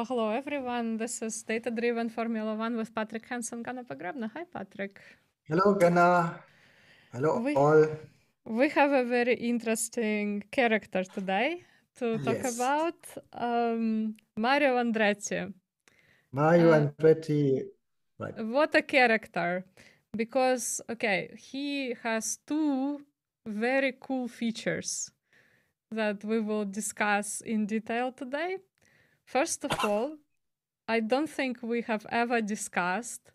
Well, hello everyone. This is Data Driven Formula One with Patrick Hansen, Ganna Pogrebna. Hi, Patrick. Hello, Ganna. Hello, We all. we have a very interesting character today to talk Yes. about. Um, Mario Andretti. Mario Uh, Andretti. Right. what a character! Because okay, he has two very cool features that we will discuss in detail today. First of all, I don't think we have ever discussed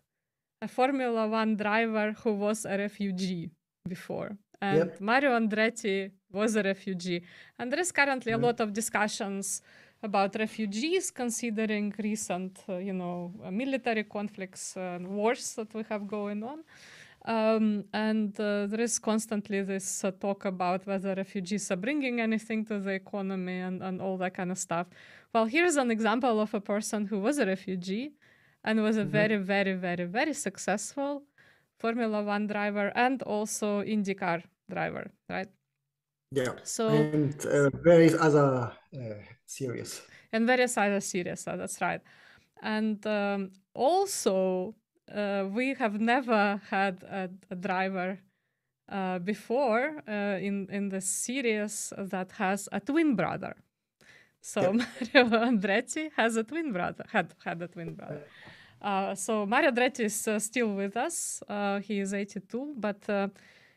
a Formula One driver who was a refugee before. And Yep. Mario Andretti was a refugee. And there is currently a Mhm. lot of discussions about refugees, considering recent, uh, you know, military conflicts and wars that we have going on. Um, and uh, there is constantly this uh, talk about whether refugees are bringing anything to the economy and, and all that kind of stuff. Well, here's an example of a person who was a refugee and was a Mhm. very, very, very, very successful Formula One driver and also IndyCar driver, right? Yeah. So, And uh, various other uh, series. and various other series, uh, that's right. And um, also, uh, we have never had a, a driver uh, before uh, in in the series that has a twin brother. So Yep. Mario Andretti has a twin brother. Had had a twin brother. Uh, so Mario Andretti is uh, still with us. Uh, he is 82, but uh,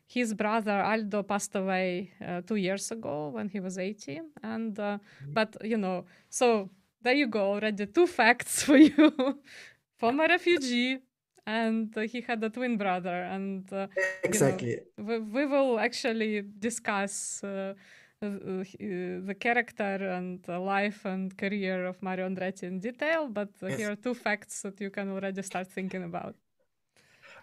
his brother Aldo passed away uh, two years ago when he was 80. And uh, but you know, so there you go. Already two facts for you. Former refugee, and uh, he had a twin brother, and uh, Exactly. we, we will actually discuss uh, the character and life and career of Mario Andretti in detail, but Yes. here are two facts that you can already start thinking about.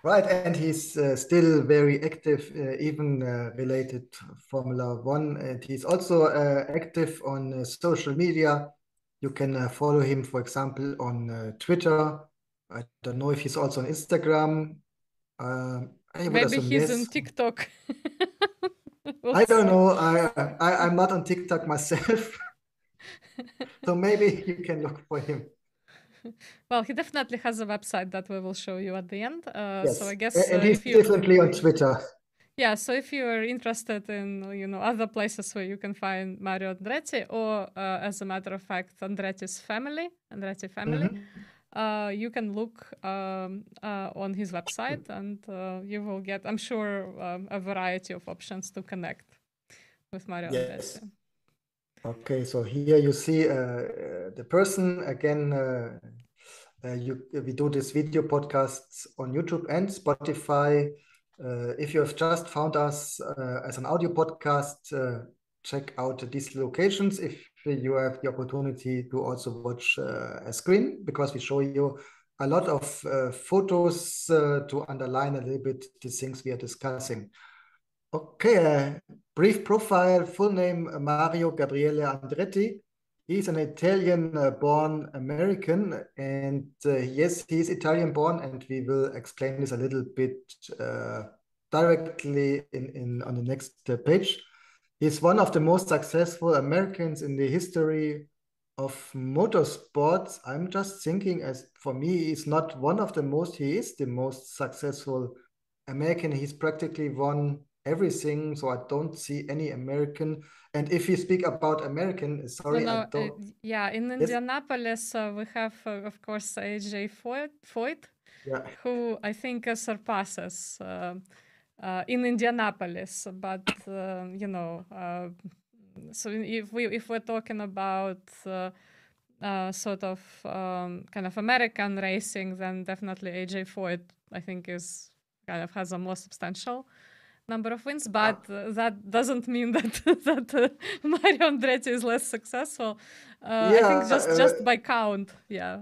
Right. And he's uh, still very active, uh, even uh, related to Formula One. And he's also uh, active on uh, social media. You can uh, follow him, for example, on uh, Twitter. I don't know if he's also on Instagram. Um, Maybe he's in TikTok. I don't know. I, I I'm not on TikTok myself, so maybe you can look for him. Well, he definitely has a website that we will show you at the end. Uh, Yes, so I guess A- and uh, he's definitely on Twitter. Yeah, so if you are interested in you know other places where you can find Mario Andretti, or uh, as a matter of fact, Andretti's family, Andretti family, Mhm. Uh, you can look um, uh, on his website, and uh, you will get, I'm sure, um, a variety of options to connect with Mario Yes. Okay, so here you see uh, uh, the person again. Uh, uh, you we do this video podcasts on YouTube and Spotify. Uh, if you have just found us uh, as an audio podcast, uh, check out these locations. If you have the opportunity to also watch uh, a screen, because we show you a lot of uh, photos uh, to underline a little bit the things we are discussing. Okay, uh, brief profile, full name uh, Mario Gabriele Andretti. He's an Italian-born American, and uh, yes, he's Italian-born, and we will explain this a little bit uh, directly in, in on the next uh, page. He's one of the most successful Americans in the history of motorsports. I'm just thinking, as for me, he's not one of the most, he is the most successful American. He's practically won everything, so I don't see any American. And if you speak about American, sorry, no, I uh, don't. yeah, in Yes, Indianapolis, uh, we have, uh, of course, AJ Foyt, Foyt yeah, who I think uh, surpasses uh, in Indianapolis. But uh, you know, uh, so if we if we're talking about uh, uh, sort of um, kind of American racing, then definitely AJ Foyt I think is kind of has a more substantial number of wins. But uh, that doesn't mean that that uh, Mario Andretti is less successful. Uh, I yeah, think just uh, just by count, yeah.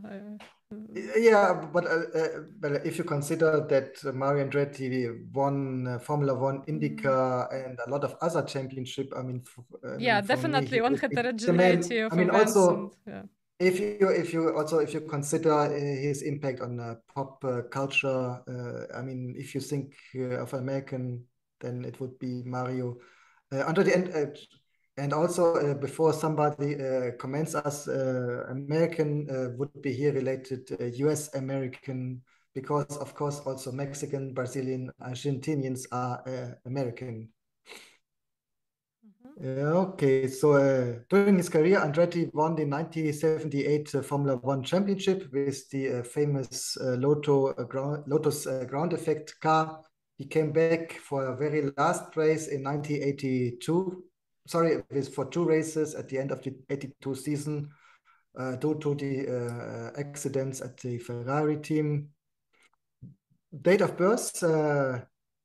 Uh, yeah. But uh, uh, well, if you consider that uh, Mario Andretti won uh, Formula One, mm, IndyCar, and a lot of other championship, I mean, I yeah, mean, me, definitely he on the man. heterogeneity of I mean, events also. and yeah. if you if you also if you consider uh, his impact on uh, pop uh, culture uh, i mean if you think uh, of american then it would be mario uh, under the end uh, and also uh, before somebody uh, comments us, uh, American uh, would be here related U.S. American because of course also Mexican, Brazilian, Argentinians are American. Mm-hmm. Okay, so uh, during his career, Andretti won the 1978 uh, Formula One championship with the uh, famous Lotto, ground, Lotus ground effect car. He came back for a very last race in 1982 sorry, with for two races at the end of the 82 season uh, due to the uh, accidents at the Ferrari team. Date of birth, uh,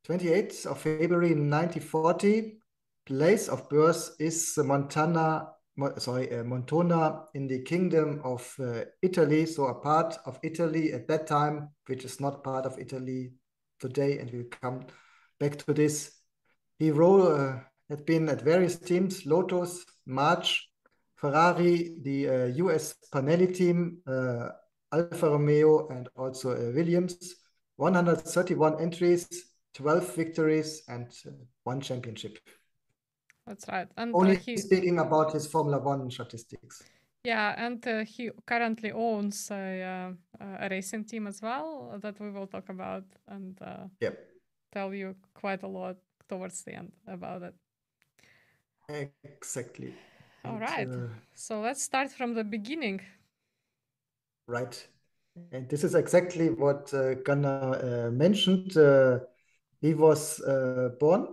28th of February 1940. Place of birth is Montana, sorry, uh, Montona in the Kingdom of uh, Italy, so a part of Italy at that time, which is not part of Italy today, and we'll come back to this. He rode, uh, had been at various teams, Lotus, March, Ferrari, the uh, US Parnelli team, uh, Alfa Romeo, and also uh, Williams. 131 entries, 12 victories, and uh, one championship. That's right. And only he... speaking about his Formula One statistics. Yeah, and uh, he currently owns a, uh, a, racing team as well that we will talk about and yep. tell you quite a lot towards the end about it. Exactly. All and, right. Uh, so let's start from the beginning. Right. And this is exactly what uh, Ganna uh, mentioned. Uh, he was uh, born,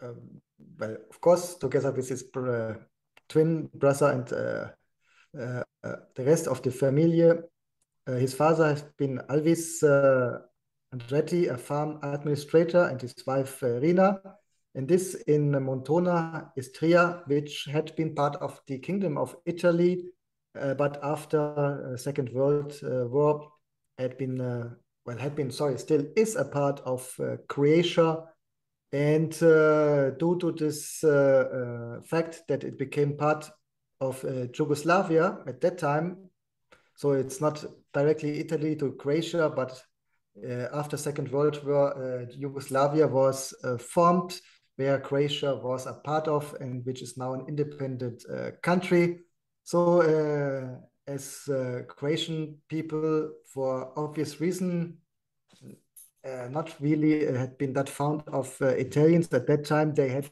um, well, of course, together with his uh, twin brother and uh, the rest of the family. his father has been Alvis Andretti, a farm administrator, and his wife Rina and this in Montona, Istria, which had been part of the Kingdom of Italy, uh, but after uh, Second World uh, War had been, uh, well, had been, sorry, still is a part of uh, Croatia. And uh, due to this fact that it became part of Yugoslavia at that time, so it's not directly Italy to Croatia, but after Second World War, Yugoslavia was formed where Croatia was a part of and which is now an independent uh, country. So, uh, as uh, Croatian people, for obvious reason, uh, not really uh, had been that fond of uh, Italians at that time. They had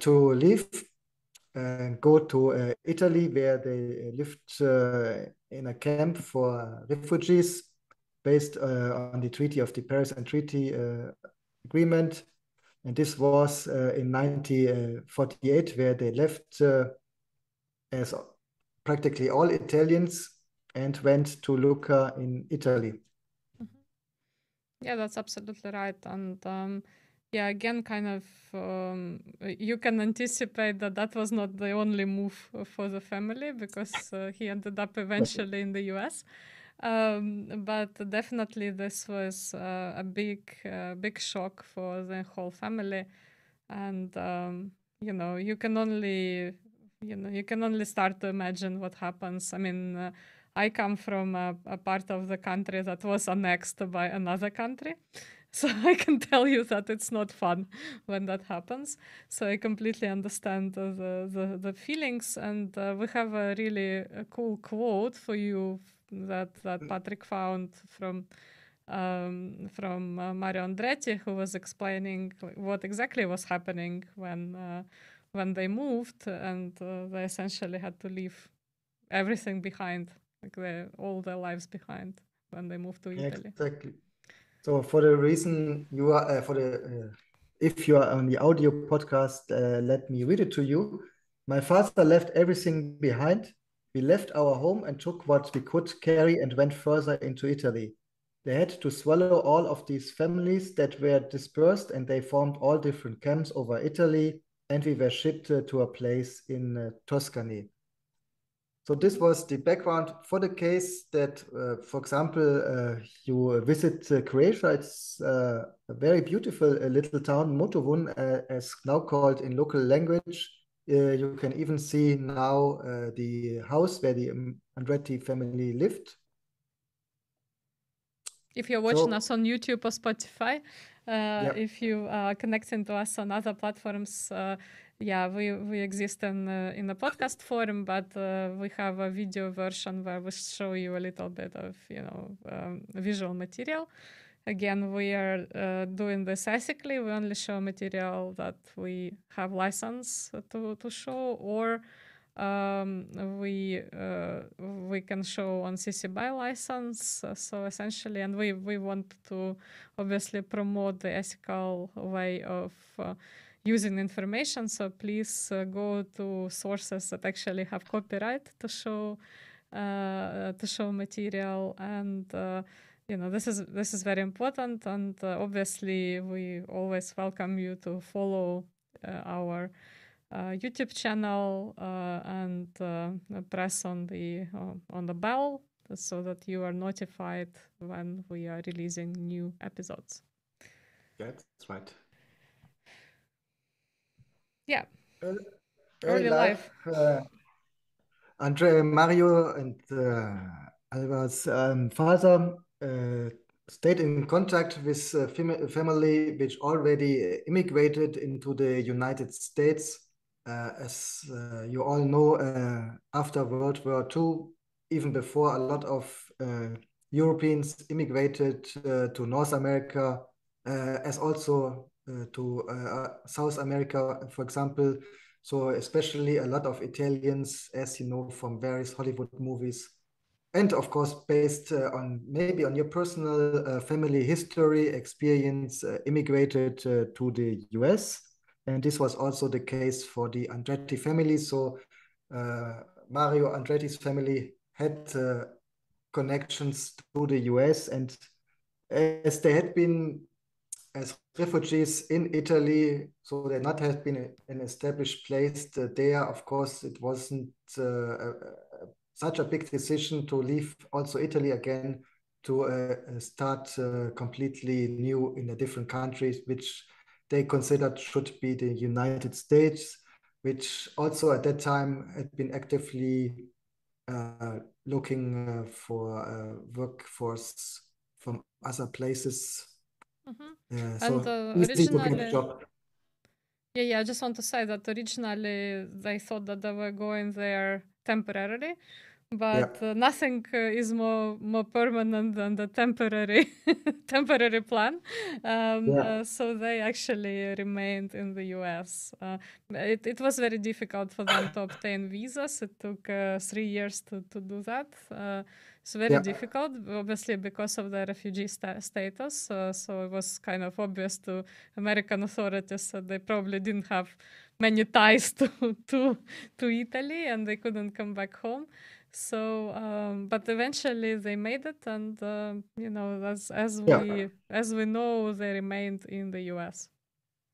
to leave and go to Italy, where they lived in a camp for refugees based on the Treaty of the Paris and Treaty Agreement and this was uh, in 1948, where they left uh, as practically all Italians and went to Lucca in Italy. Mm-hmm. Yeah, that's absolutely right. And um, yeah, again, kind of, um, you can anticipate that that was not the only move for the family because uh, he ended up eventually in the US. Um, but definitely, this was uh, a big, uh, big shock for the whole family, and um, you know, you can only, you know, you can only start to imagine what happens. I mean, uh, I come from a, a, part of the country that was annexed by another country. So I can tell you that it's not fun when that happens. So I completely understand the the, the feelings, and uh, we have a really a cool quote for you that that Patrick found from um, from uh, Mario Andretti, who was explaining what exactly was happening when uh, when they moved, and uh, they essentially had to leave everything behind, like all their lives behind when they moved to Italy. Exactly. So for the reason you are uh, for the uh, if you are on the audio podcast, uh, let me read it to you. My father left everything behind we left our home and took what we could carry and went further into Italy. They had to swallow all of these families that were dispersed and they formed all different camps over Italy and we were shipped uh, to a place in uh, Tuscany. So this was the background for the case that, uh, for example, uh, you visit uh, Croatia. It's uh, a very beautiful little town, Motovun, as now called in local language. Uh, you can even see now uh, the house where the Andretti family lived. If you're watching so, us on YouTube or Spotify, uh, if you are connecting to us on other platforms. yeah, we, we exist in in a podcast forum, but we have a video version where we show you a little bit of you know um, visual material again we are uh, doing this ethically we only show material that we have license to, to show or um, we uh, we can show on CC BY license. So essentially, and we we want to obviously promote the ethical way of uh, using information. So please uh, go to sources that actually have copyright to show uh, to show material and uh, you know this is this is very important and uh, obviously we always welcome you to follow uh, our uh, YouTube channel uh, and uh, press on the uh, on the bell so that you are notified when we are releasing new episodes. That's right. Yeah. Early, early life. life. Andre, Mario, and Alva's um, father Uh, stayed in contact with uh, a family which already uh, immigrated into the United States. Uh, as uh, you all know, uh, after World War II, even before, a lot of Europeans immigrated to North America, as also to South America, for example. So especially a lot of Italians, as you know from various Hollywood movies, and of course based uh, on maybe on your personal uh, family history experience uh, immigrated uh, to the US and this was also the case for the Andretti family. So uh, Mario Andretti's family had uh, connections to the US and as they had been as refugees in Italy so they not have been an established place there of course it wasn't a, such a big decision to leave also Italy again to uh, start uh, completely new in a different country, which they considered should be the United States, which also at that time had been actively uh, looking uh, for a workforce from other places. Mm-hmm. so uh, originally, yeah, yeah. I just want to say that originally they thought that they were going there temporarily, but yeah. uh, nothing uh, is more more permanent than the temporary temporary plan um, yeah. uh, so they actually remained in the us uh, it, it was very difficult for them to obtain visas it took uh, three years to, to do that uh, it's very yeah. difficult obviously because of the refugee sta- status so it was kind of obvious to american authorities that they probably didn't have many ties to to to italy and they couldn't come back home so um, but eventually they made it and uh, you know as as yeah. we as we know they remained in the us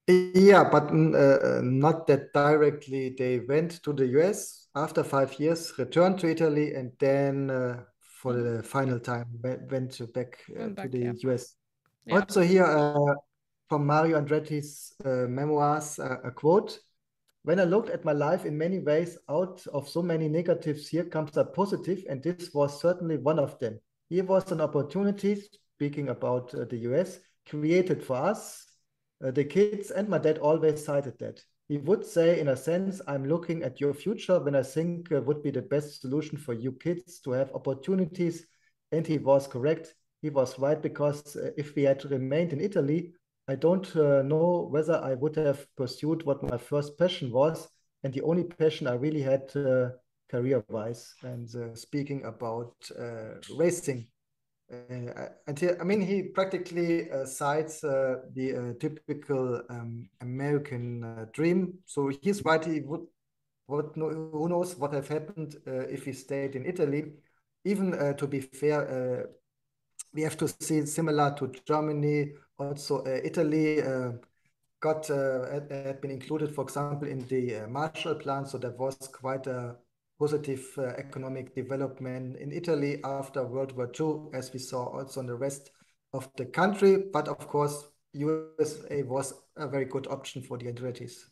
yeah but uh, uh, not that directly they went to the us after five years returned to italy and then uh, for the final time went back, uh, back to the yeah. us yeah. also here uh, from mario andretti's memoirs a quote when I looked at my life in many ways, out of so many negatives, here comes a positive, and this was certainly one of them. Here was an opportunity, speaking about uh, the US, created for us, uh, the kids, and my dad always cited that. He would say, in a sense, I'm looking at your future when I think uh, would be the best solution for you kids to have opportunities. And he was correct. He was right because uh, if we had remained in Italy, I don't uh, know whether I would have pursued what my first passion was, and the only passion I really had uh, career-wise. And uh, speaking about uh, racing, uh, and he, I mean, he practically uh, cites the typical um, American dream. So he's right. He would, what who knows what have happened if he stayed in Italy. Even to be fair, we have to see similar to Germany also uh, Italy uh, got uh, had, had, been included, for example, in the Marshall Plan. So there was quite a positive economic development in Italy after World War II, as we saw also in the rest of the country. But of course, USA was a very good option for the Andrettis.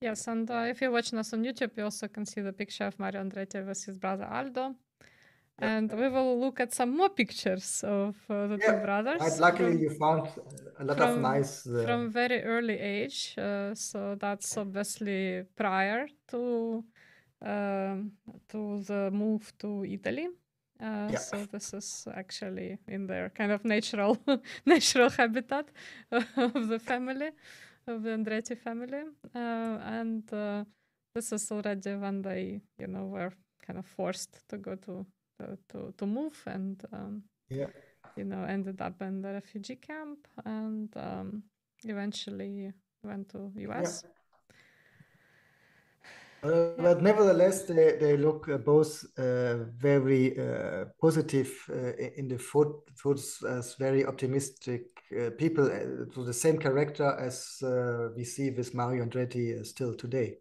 Yes, and uh, if you're watching us on YouTube, you also can see the picture of Mario Andretti with his brother Aldo. And we will look at some more pictures of uh, the yeah. two brothers. Right. Luckily, from, you found a lot from, of nice uh... from very early age. Uh, so that's obviously prior to um, to the move to Italy. Uh, yeah. So this is actually in their kind of natural natural habitat of the family, of the Andretti family, uh, and uh, this is already when they, you know, were kind of forced to go to to to move and um, yeah, you know, ended up in the refugee camp and um, eventually went to US. Yeah. Uh, but nevertheless, they, they look uh, both uh, very uh, positive uh, in the photos as very optimistic uh, people, to the same character as we see with Mario Andretti still today.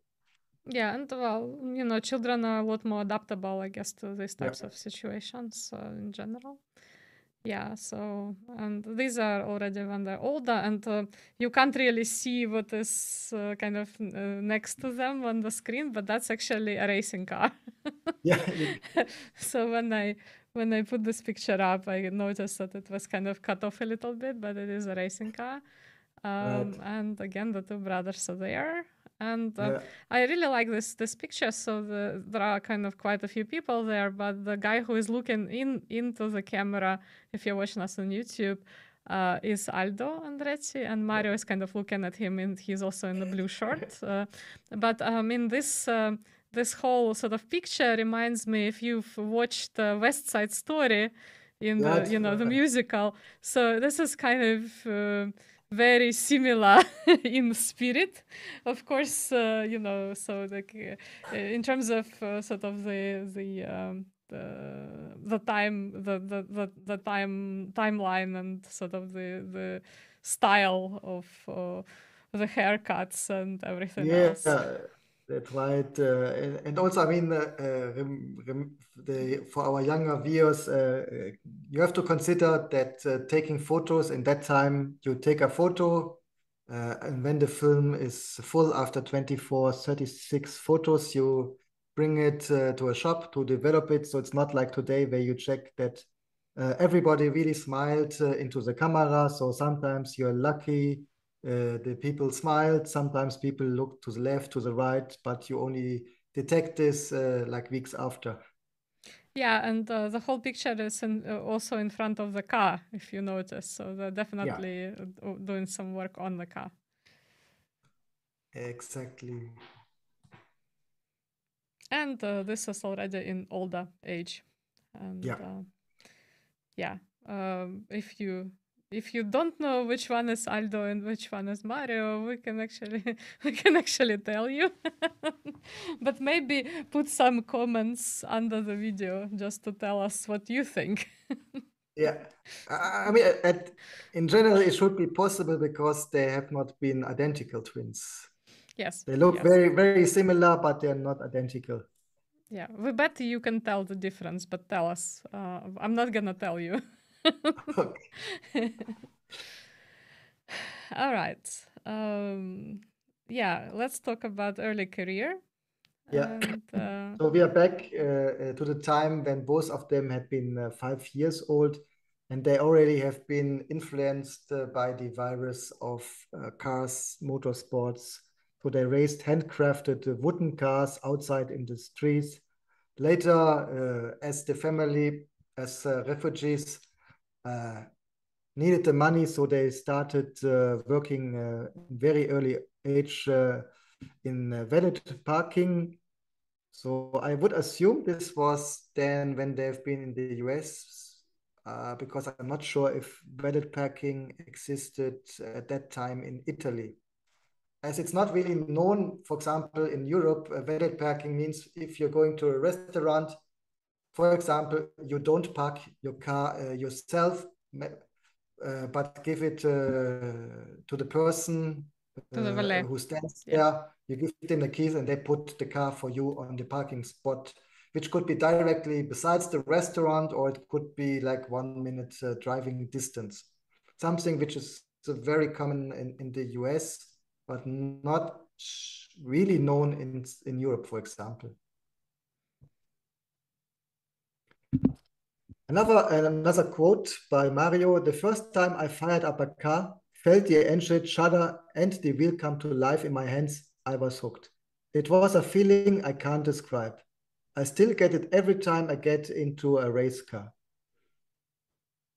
Yeah, and well, you know, children are a lot more adaptable, I guess, to these types yeah. of situations in general. Yeah so and these are already when they're older and uh, you can't really see what is uh, kind of uh, next to them on the screen but that's actually a racing car. Yeah. So when i when i put this picture up i noticed that it was kind of cut off a little bit but it is a racing car. Um, right. and again the two brothers are there and uh, yeah. I really like this this picture. So the, there are kind of quite a few people there, but the guy who is looking in into the camera, if you're watching us on YouTube, uh, is Aldo Andretti, and Mario is kind of looking at him, and he's also in the blue shirt. Uh, but um, mean, this. Uh, this whole sort of picture reminds me if you've watched uh, West Side Story in the you know the musical. So this is kind of uh, very similar in spirit. Of course uh, you know so like uh, in terms of uh, sort of the the um, the, the time the, the the the time timeline and sort of the the style of uh, the haircuts and everything yeah, else that's right. Uh, and, and, also, I mean, uh, rem, rem, the, for our younger viewers, uh, you have to consider that uh, taking photos in that time, you take a photo, uh, and when the film is full after 24, 36 photos, you bring it uh, to a shop to develop it. So it's not like today where you check that everybody really smiled into the camera. So sometimes you're lucky uh, the people smiled. Sometimes people looked to the left, to the right, but you only detect this uh, like weeks after. Yeah, and uh, the whole picture is in, uh, also in front of the car, if you notice. So they're definitely yeah. Uh, doing some work on the car. Exactly. And uh, this is already in older age. And yeah, yeah. Um, if you if you don't know which one is Aldo and which one is Mario, we can actually we can actually tell you. but maybe put some comments under the video just to tell us what you think. yeah, I mean, at, in general, it should be possible because they have not been identical twins. Yes, they look yes. very very similar, but they're not identical. Yeah, we bet you can tell the difference, but tell us. Uh, I'm not gonna tell you. All right. Um, yeah, let's talk about early career. Yeah. And, uh... So we are back uh, uh, to the time when both of them had been uh, five years old, and they already have been influenced uh, by the virus of uh, cars, motorsports. So they raced handcrafted wooden cars outside in the streets. Later, as the family, as refugees, uh, needed the money, so they started uh, working uh, very early age in valet parking. So I would assume this was then when they've been in the US, uh, because I'm not sure if valet parking existed at that time in Italy. As it's not really known, for example, in Europe, uh, valet parking means if you're going to a restaurant, for example, you don't park your car uh, yourself, uh, but give it uh, to the person to the who stands yeah. there. You give them the keys and they put the car for you on the parking spot, which could be directly besides the restaurant or it could be like one minute driving distance. Something which is very common in, in the US, but not really known in, in Europe, for example. Another another quote by Mario: "The first time I fired up a car, felt the engine shudder and the wheel come to life in my hands, I was hooked. It was a feeling I can't describe. I still get it every time I get into a race car."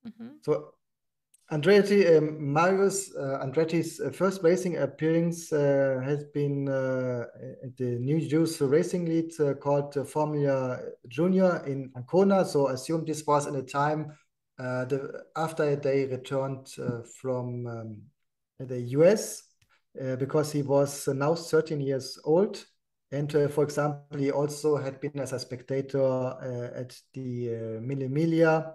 Mm -hmm. So Andretti, um, Marius uh, Andretti's uh, first racing appearance uh, has been uh, at the New Juice Racing League uh, called uh, Formula Junior in Ancona. So I assume this was in a time the, after they returned from um, the US because he was now 13 years old. And for example, he also had been as a spectator at the uh, Mille Miglia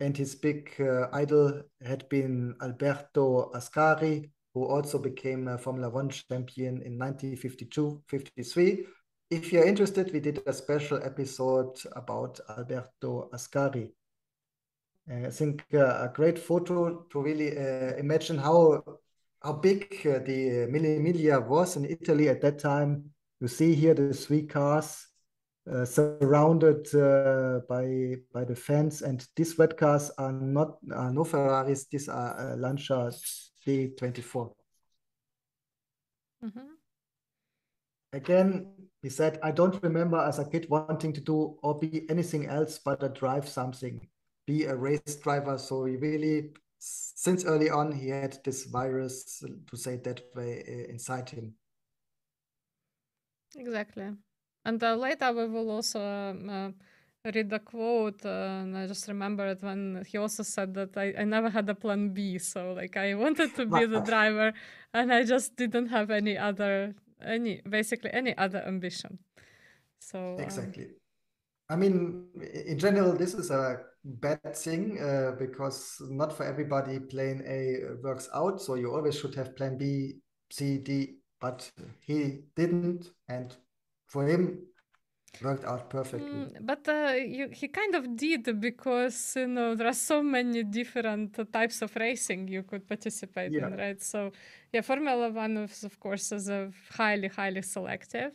and his big uh, idol had been Alberto Ascari, who also became a Formula One champion in 1952-53. If you're interested, we did a special episode about Alberto Ascari. Uh, I think uh, a great photo to really uh, imagine how how big uh, the Mille Miglia was in Italy at that time. You see here the three cars uh, surrounded uh, by by the fans. And these red cars are not are no Ferraris. These are uh, Lancia D24. Mm -hmm. Again, he said, "I don't remember as a kid wanting to do or be anything else but a drive something, be a race driver." So he really, since early on, he had this virus, to say that way, uh, inside him. Exactly. And uh, later we will also um, uh, read the quote, uh, and I just remember it when he also said that I, I never had a plan B. So like I wanted to be the driver, and I just didn't have any other any basically any other ambition. So um, exactly. Um, I mean, in general, this is a bad thing uh, because not for everybody plan A works out. So you always should have plan B, C, D, but he didn't. And for him worked out perfectly. Mm, but uh, you, he kind of did because you know there are so many different types of racing you could participate yeah. in, right? So yeah, Formula One is of course is a highly highly selective,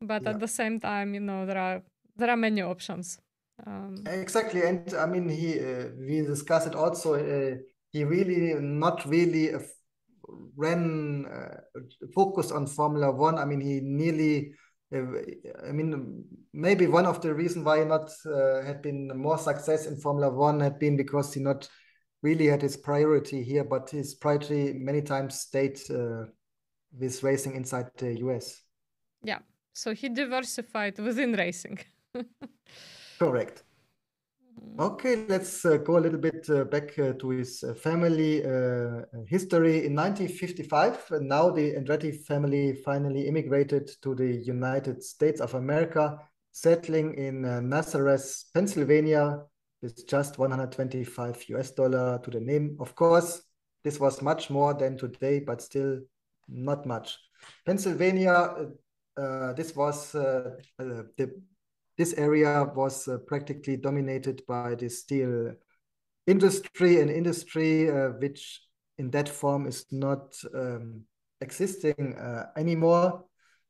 but yeah. at the same time, you know there are there are many options. Um, exactly, and I mean he uh, we discussed it also. Uh, he really not really ran uh, focused on Formula One. I mean he nearly I mean, maybe one of the reasons why he not uh, had been more success in Formula One had been because he not really had his priority here, but his priority many times stayed uh, with racing inside the US. Yeah, so he diversified within racing. Correct. Okay, let's uh, go a little bit uh, back uh, to his uh, family uh, history. In 1955, uh, now the Andretti family finally immigrated to the United States of America, settling in Nazareth, Pennsylvania, with just 125 US dollar to the name. Of course, this was much more than today, but still not much. Pennsylvania, this was the this area was uh, practically dominated by the steel industry, an industry uh, which in that form is not um, existing uh, anymore.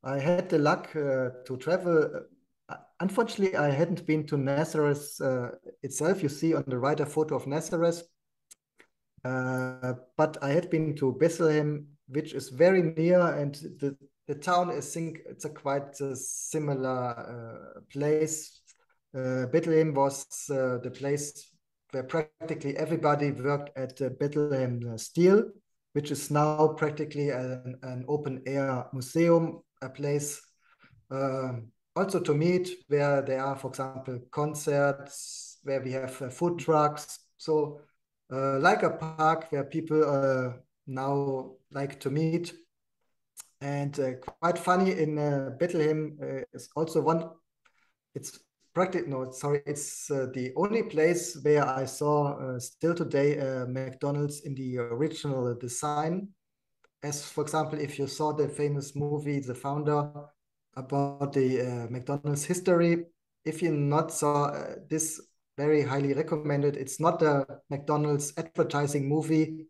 I had the luck uh, to travel. Uh, unfortunately, I hadn't been to Nazareth uh, itself. You see on the right a photo of Nazareth. but I had been to Bethlehem, which is very near, and the, the town, I think it's a quite uh, similar uh, place. Uh, Bethlehem was uh, the place where practically everybody worked at uh, Bethlehem Steel, which is now practically an, an open air museum, a place um, also to meet where there are, for example, concerts, where we have uh, food trucks. So, like a park where people now like to meet and uh, quite funny in uh, Bethlehem uh, is also one. It's practically no, sorry, it's uh, the only place where I saw uh, still today uh, McDonald's in the original design. As for example, if you saw the famous movie The Founder about the McDonald's history, if you not saw this, very highly recommended. It's not a McDonald's advertising movie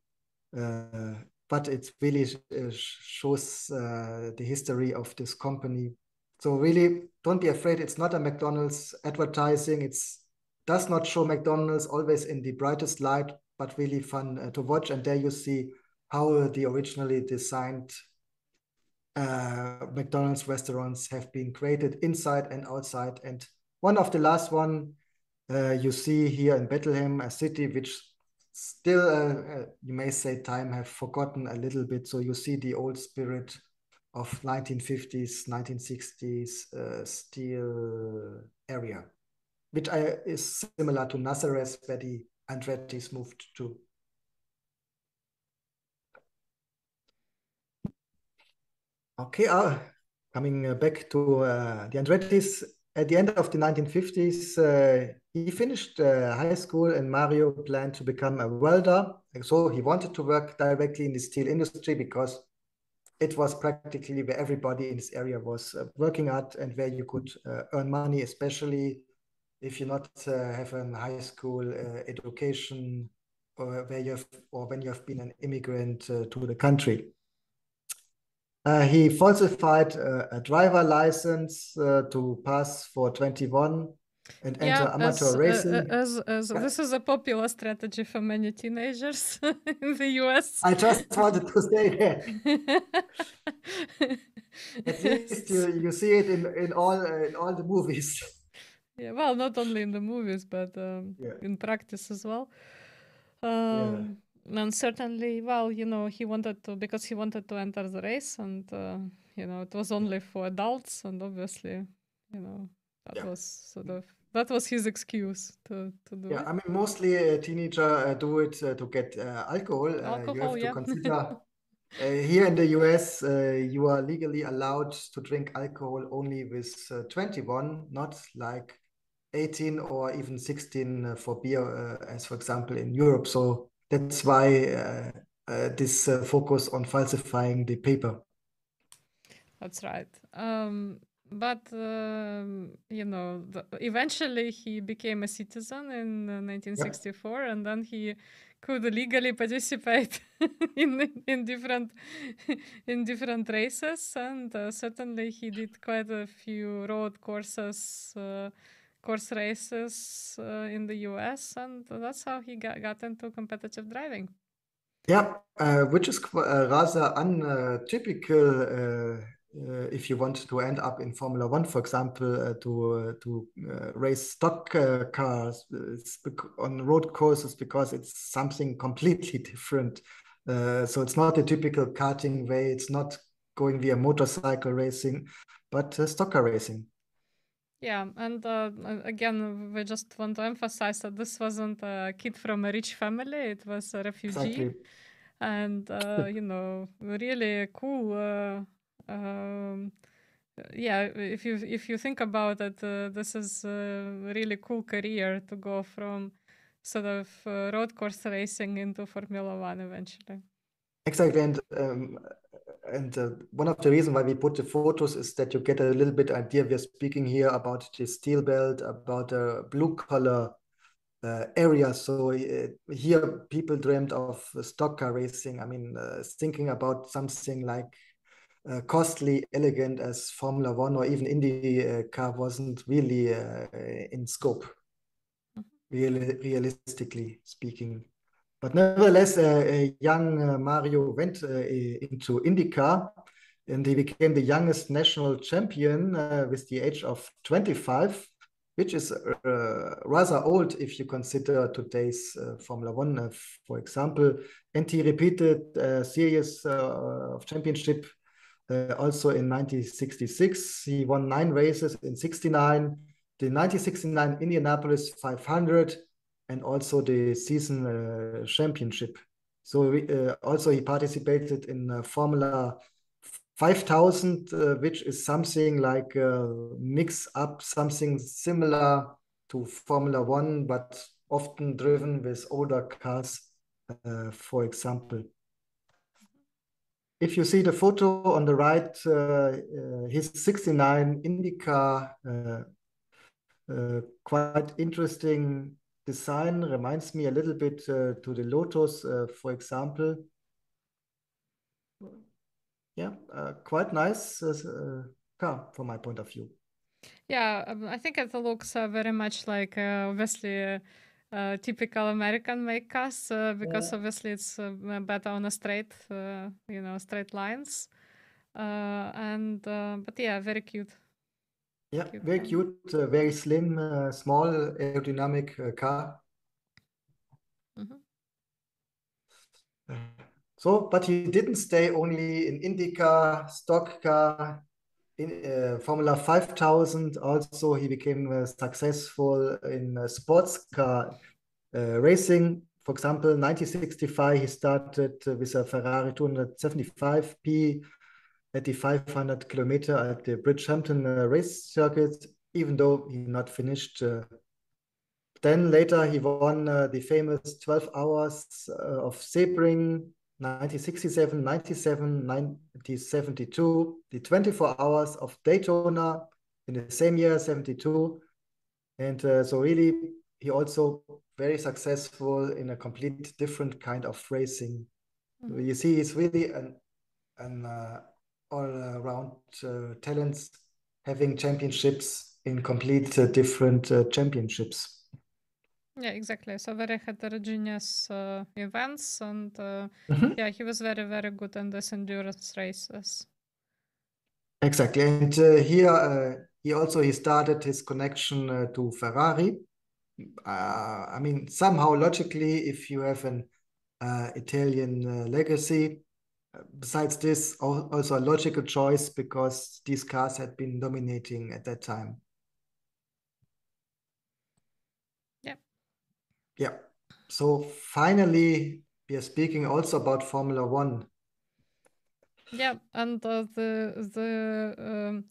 but it really uh, shows uh, the history of this company. So really, don't be afraid. It's not a McDonald's advertising. It's does not show McDonald's always in the brightest light, but really fun uh, to watch. And there you see how the originally designed uh, McDonald's restaurants have been created inside and outside. And one of the last one uh, you see here in Bethlehem, a city which still, uh, uh you may say, time have forgotten a little bit. So you see the old spirit of 1950s, 1960s uh, steel area, which I, is similar to Nazareth, where the Andretti's moved to. Okay, uh, coming uh, back to uh, the Andretti's, at the end of the 1950s, uh, he finished uh, high school and Mario planned to become a welder. So he wanted to work directly in the steel industry because it was practically where everybody in this area was uh, working at and where you could uh, earn money, especially if you not uh, have a high school uh, education or where you have, or when you have been an immigrant to the country. Uh, he falsified a driver license to pass for 21 and enter amateur as, racing. Uh, as, as yeah. this is a popular strategy for many teenagers in the US. I just wanted to say that. At least you, you see it in, in all uh, in all the movies. Yeah, well, not only in the movies, but um, yeah. in practice as well. Um, and certainly, well, you know, he wanted to because he wanted to enter the race, and uh, you know, it was only for adults, and obviously, you know, that yeah. was sort of that was his excuse to, to do yeah, it. I mean, mostly a teenager uh, do it uh, to get uh, alcohol. alcohol. you have yeah. to consider uh, here in the US, uh, you are legally allowed to drink alcohol only with uh, 21, not like 18 or even 16 for beer, as for example in Europe. So that's why this focus on falsifying the paper. That's right. Um, but um, you know the, eventually he became a citizen in 1964 yeah. and then he could legally participate in in different in different races and uh, certainly he did quite a few road courses uh, course races uh, in the US and that's how he got, got into competitive driving yeah uh, which is uh, rather untypical uh, uh, if you want to end up in Formula One, for example, uh, to uh, to race stock cars on road courses because it's something completely different. so it's not a typical karting way. It's not going via motorcycle racing, but stock car racing. Yeah, and uh, again, we just want to emphasize that this wasn't a kid from a rich family; it was a refugee, exactly. and uh, you know, really cool uh, um, yeah, if you if you think about it, uh, this is a really cool career to go from sort of uh, road course racing into Formula One eventually. Exactly, and um, and uh, one of the reasons why we put the photos is that you get a little bit idea. We're speaking here about the steel belt, about a blue collar uh, area. So uh, here, people dreamed of stock car racing. I mean, uh, thinking about something like uh, costly, elegant as Formula One or even Indy uh, car wasn't really uh, in scope, mm-hmm. really realistically speaking. But nevertheless, young Mario went into IndyCar and he became the youngest national champion with the age of 25 which is uh, rather old if you consider today's uh, Formula One, uh, for example. And he repeated a series of championship uh, also in 1966, he won nine races in 69, the 1969 Indianapolis 500, and also the season uh, championship. So we, uh, also he participated in uh, Formula 5000, uh, which is something like uh, mix up something similar to Formula One, but often driven with older cars, for example if you see the photo on the right, uh, uh, his 69 IndyCar, uh, uh, quite interesting design, reminds me a little bit uh, to the Lotus, uh, for example. Yeah, quite nice car from my point of view. Yeah, um, I think it looks uh, very much like uh, obviously uh, typical American make cars because yeah. obviously it's better on a straight, you know, straight lines. and but yeah, very cute. Yeah, very cute, very slim, small aerodynamic car. Mm -hmm. So, but he didn't stay only in IndyCar, stock car, in uh, Formula 5000. Also, he became uh, successful in uh, sports car uh, racing. For example, 1965, he started with a Ferrari 275p at the 500 kilometer at the Bridgehampton uh, race circuit, even though he not finished. Uh, then later he won the famous 12 hours of Sebring 1967, 97, 1972, the 24 hours of Daytona in the same year, 72. And uh, so really, he also very successful in a complete different kind of racing. Mm-hmm. You see, he's really an, an uh, all-around uh, talents having championships in complete uh, different uh, championships. Yeah, exactly. So very heterogeneous uh, events, and uh, mm-hmm. yeah, he was very, very good in these endurance races. Exactly, and uh, here uh, he also he started his connection uh, to Ferrari. Uh, I mean, somehow logically, if you have an Italian legacy, besides this, also a logical choice because these cars had been dominating at that time. Yeah. Yeah. So finally, we are speaking also about Formula One. Yeah, and uh, the the um,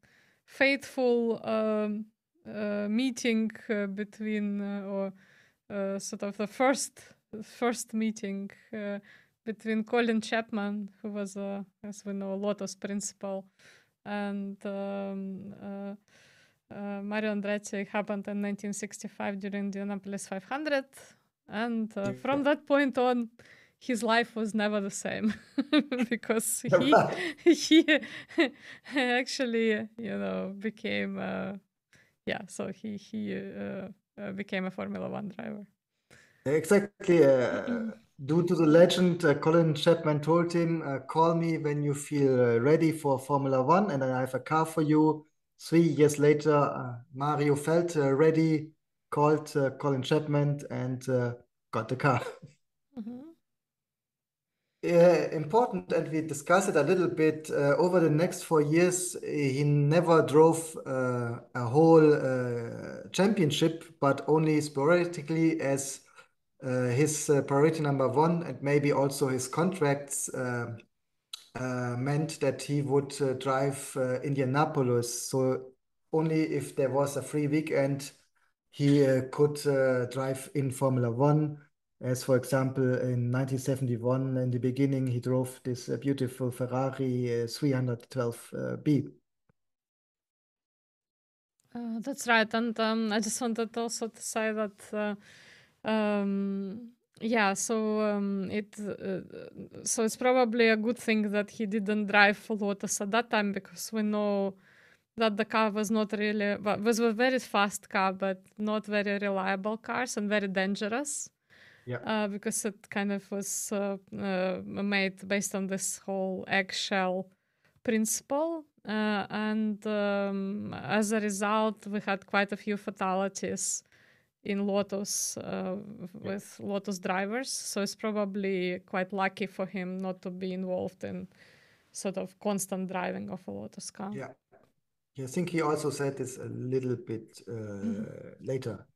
faithful um, uh, meeting uh, between uh, or uh, sort of the first first meeting uh, between Colin Chapman, who was, as we know, Lotus principal, and um, uh, Mario Andretti happened in 1965 during the Indianapolis 500, and uh, from that point on, his life was never the same because he he actually you know became uh, yeah so he he uh, uh, became a Formula One driver. Exactly. Uh, due to the legend, uh, Colin Chapman told him, "Call me when you feel ready for Formula One, and I have a car for you." three years later, uh, Mario felt uh, ready, called uh, Colin Chapman, and got the car. Mm-hmm. important, and we discussed it a little bit. Uh, over the next four years, he never drove uh, a whole uh, championship, but only sporadically as his priority number one, and maybe also his contracts uh, meant that he would uh, drive uh, Indianapolis. So only if there was a free weekend, he could drive in Formula One. As for example, in 1971, in the beginning, he drove this beautiful Ferrari 312B. Uh, that's right, and um, I just wanted also to say that uh, um, yeah so um, it uh, so it's probably a good thing that he didn't drive for lotus at that time because we know that the car was not really was a very fast car but not very reliable cars and very dangerous. Yeah. Uh, because it kind of was uh, uh made based on this whole eggshell principle. Uh, and um, as a result we had quite a few fatalities in Lotus uh, with yeah. Lotus drivers. So it's probably quite lucky for him not to be involved in sort of constant driving of a Lotus car. Yeah. I think he also said this a little bit uh, mm-hmm. later.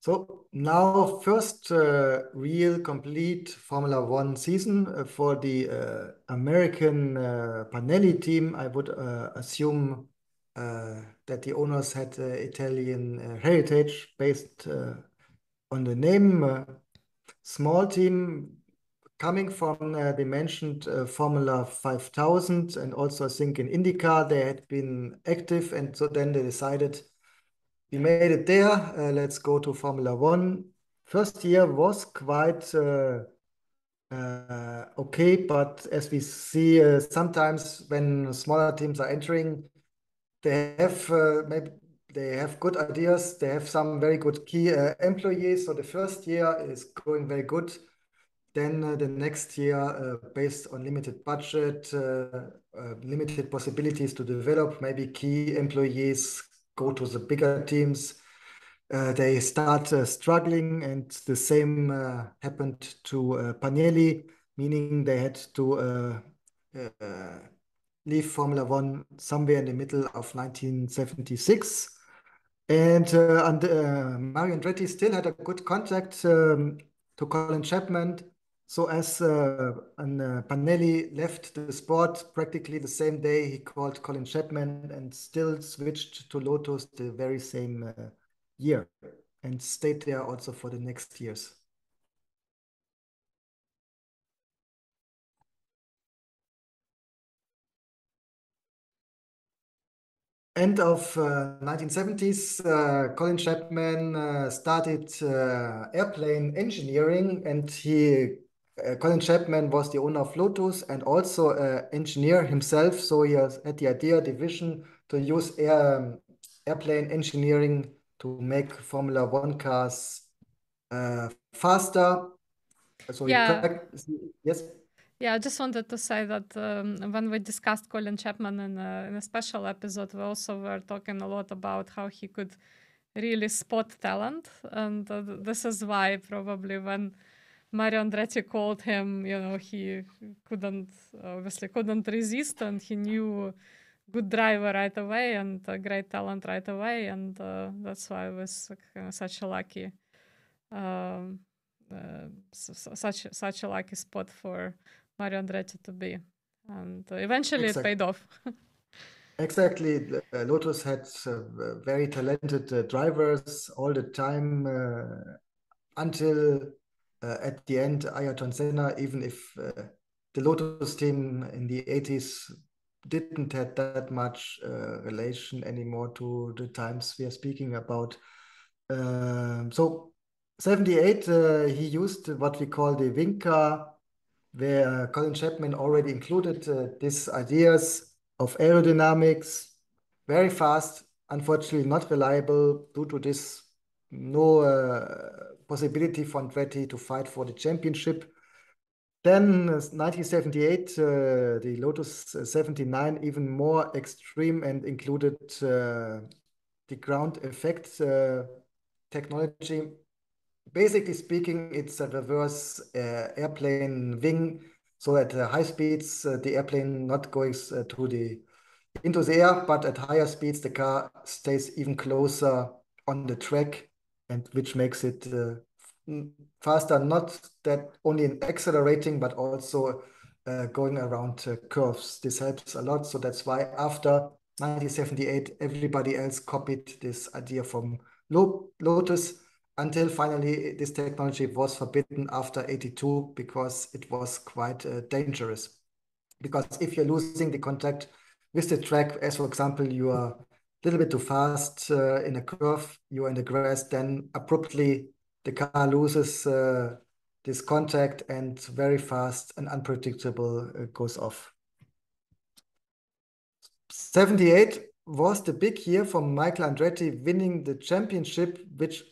So now, first uh, real complete Formula One season uh, for the uh, American uh, Parnelli team. I would uh, assume that the owners had Italian uh, heritage based uh, on the name. small team coming from the mentioned Formula 5000 and also I think in IndyCar they had been active and so then they decided we made it there. Uh, let's go to Formula One. First year was quite uh, uh, okay, but as we see, sometimes when smaller teams are entering, they have uh, maybe they have good ideas. They have some very good key uh, employees. So the first year is going very good. Then uh, the next year, uh, based on limited budget, uh, uh, limited possibilities to develop, maybe key employees go to the bigger teams. they start struggling, and the same happened to Parnelli, meaning they had to leave Formula One somewhere in the middle of 1976. And, uh, and uh, Mario Andretti still had a good contact um, to Colin Chapman. So as uh, and, uh, Parnelli left the sport practically the same day, he called Colin Chapman and still switched to Lotus the very same uh, year and stayed there also for the next years. End of uh, 1970s, uh, Colin Chapman uh, started uh, airplane engineering, and he uh, Colin Chapman was the owner of Lotus and also an engineer himself. So he has, had the idea, the vision to use air, um, airplane engineering to make Formula One cars uh, faster. So yeah. yes. Yeah, I just wanted to say that um, when we discussed Colin Chapman in a, in a special episode, we also were talking a lot about how he could really spot talent, and uh, this is why probably when Mario Andretti called him, you know, he couldn't obviously couldn't resist, and he knew good driver right away and a great talent right away, and uh, that's why I was uh, such a lucky. Um, uh, such such a lucky spot for Mario Andretti to be. And eventually exactly. it paid off. exactly. Uh, Lotus had uh, very talented uh, drivers all the time uh, until uh, at the end, Ayrton Senna, even if uh, the Lotus team in the 80s didn't have that much relation anymore to the times we are speaking about. Um, so 78, he used what we call the wing car where Colin Chapman already included uh, these ideas of aerodynamics, very fast, unfortunately not reliable due to this no uh, possibility for Andretti to fight for the championship. Then 1978, uh, the Lotus 79, even more extreme and included uh, the ground effect uh, technology basically speaking, it's a reverse uh, airplane wing. So at uh, high speeds, uh, the airplane not uh, to the into the air, but at higher speeds, the car stays even closer on the track, and which makes it uh, faster. Not that only in accelerating, but also uh, going around curves. This helps a lot. So that's why after 1978, everybody else copied this idea from Lotus until finally this technology was forbidden after 82 because it was quite uh, dangerous. Because if you're losing the contact with the track, as for example, you are a little bit too fast uh, in a curve, you're in the grass, then abruptly the car loses uh, this contact and very fast and unpredictable goes off. 78 was the big year for Michael Andretti winning the championship, which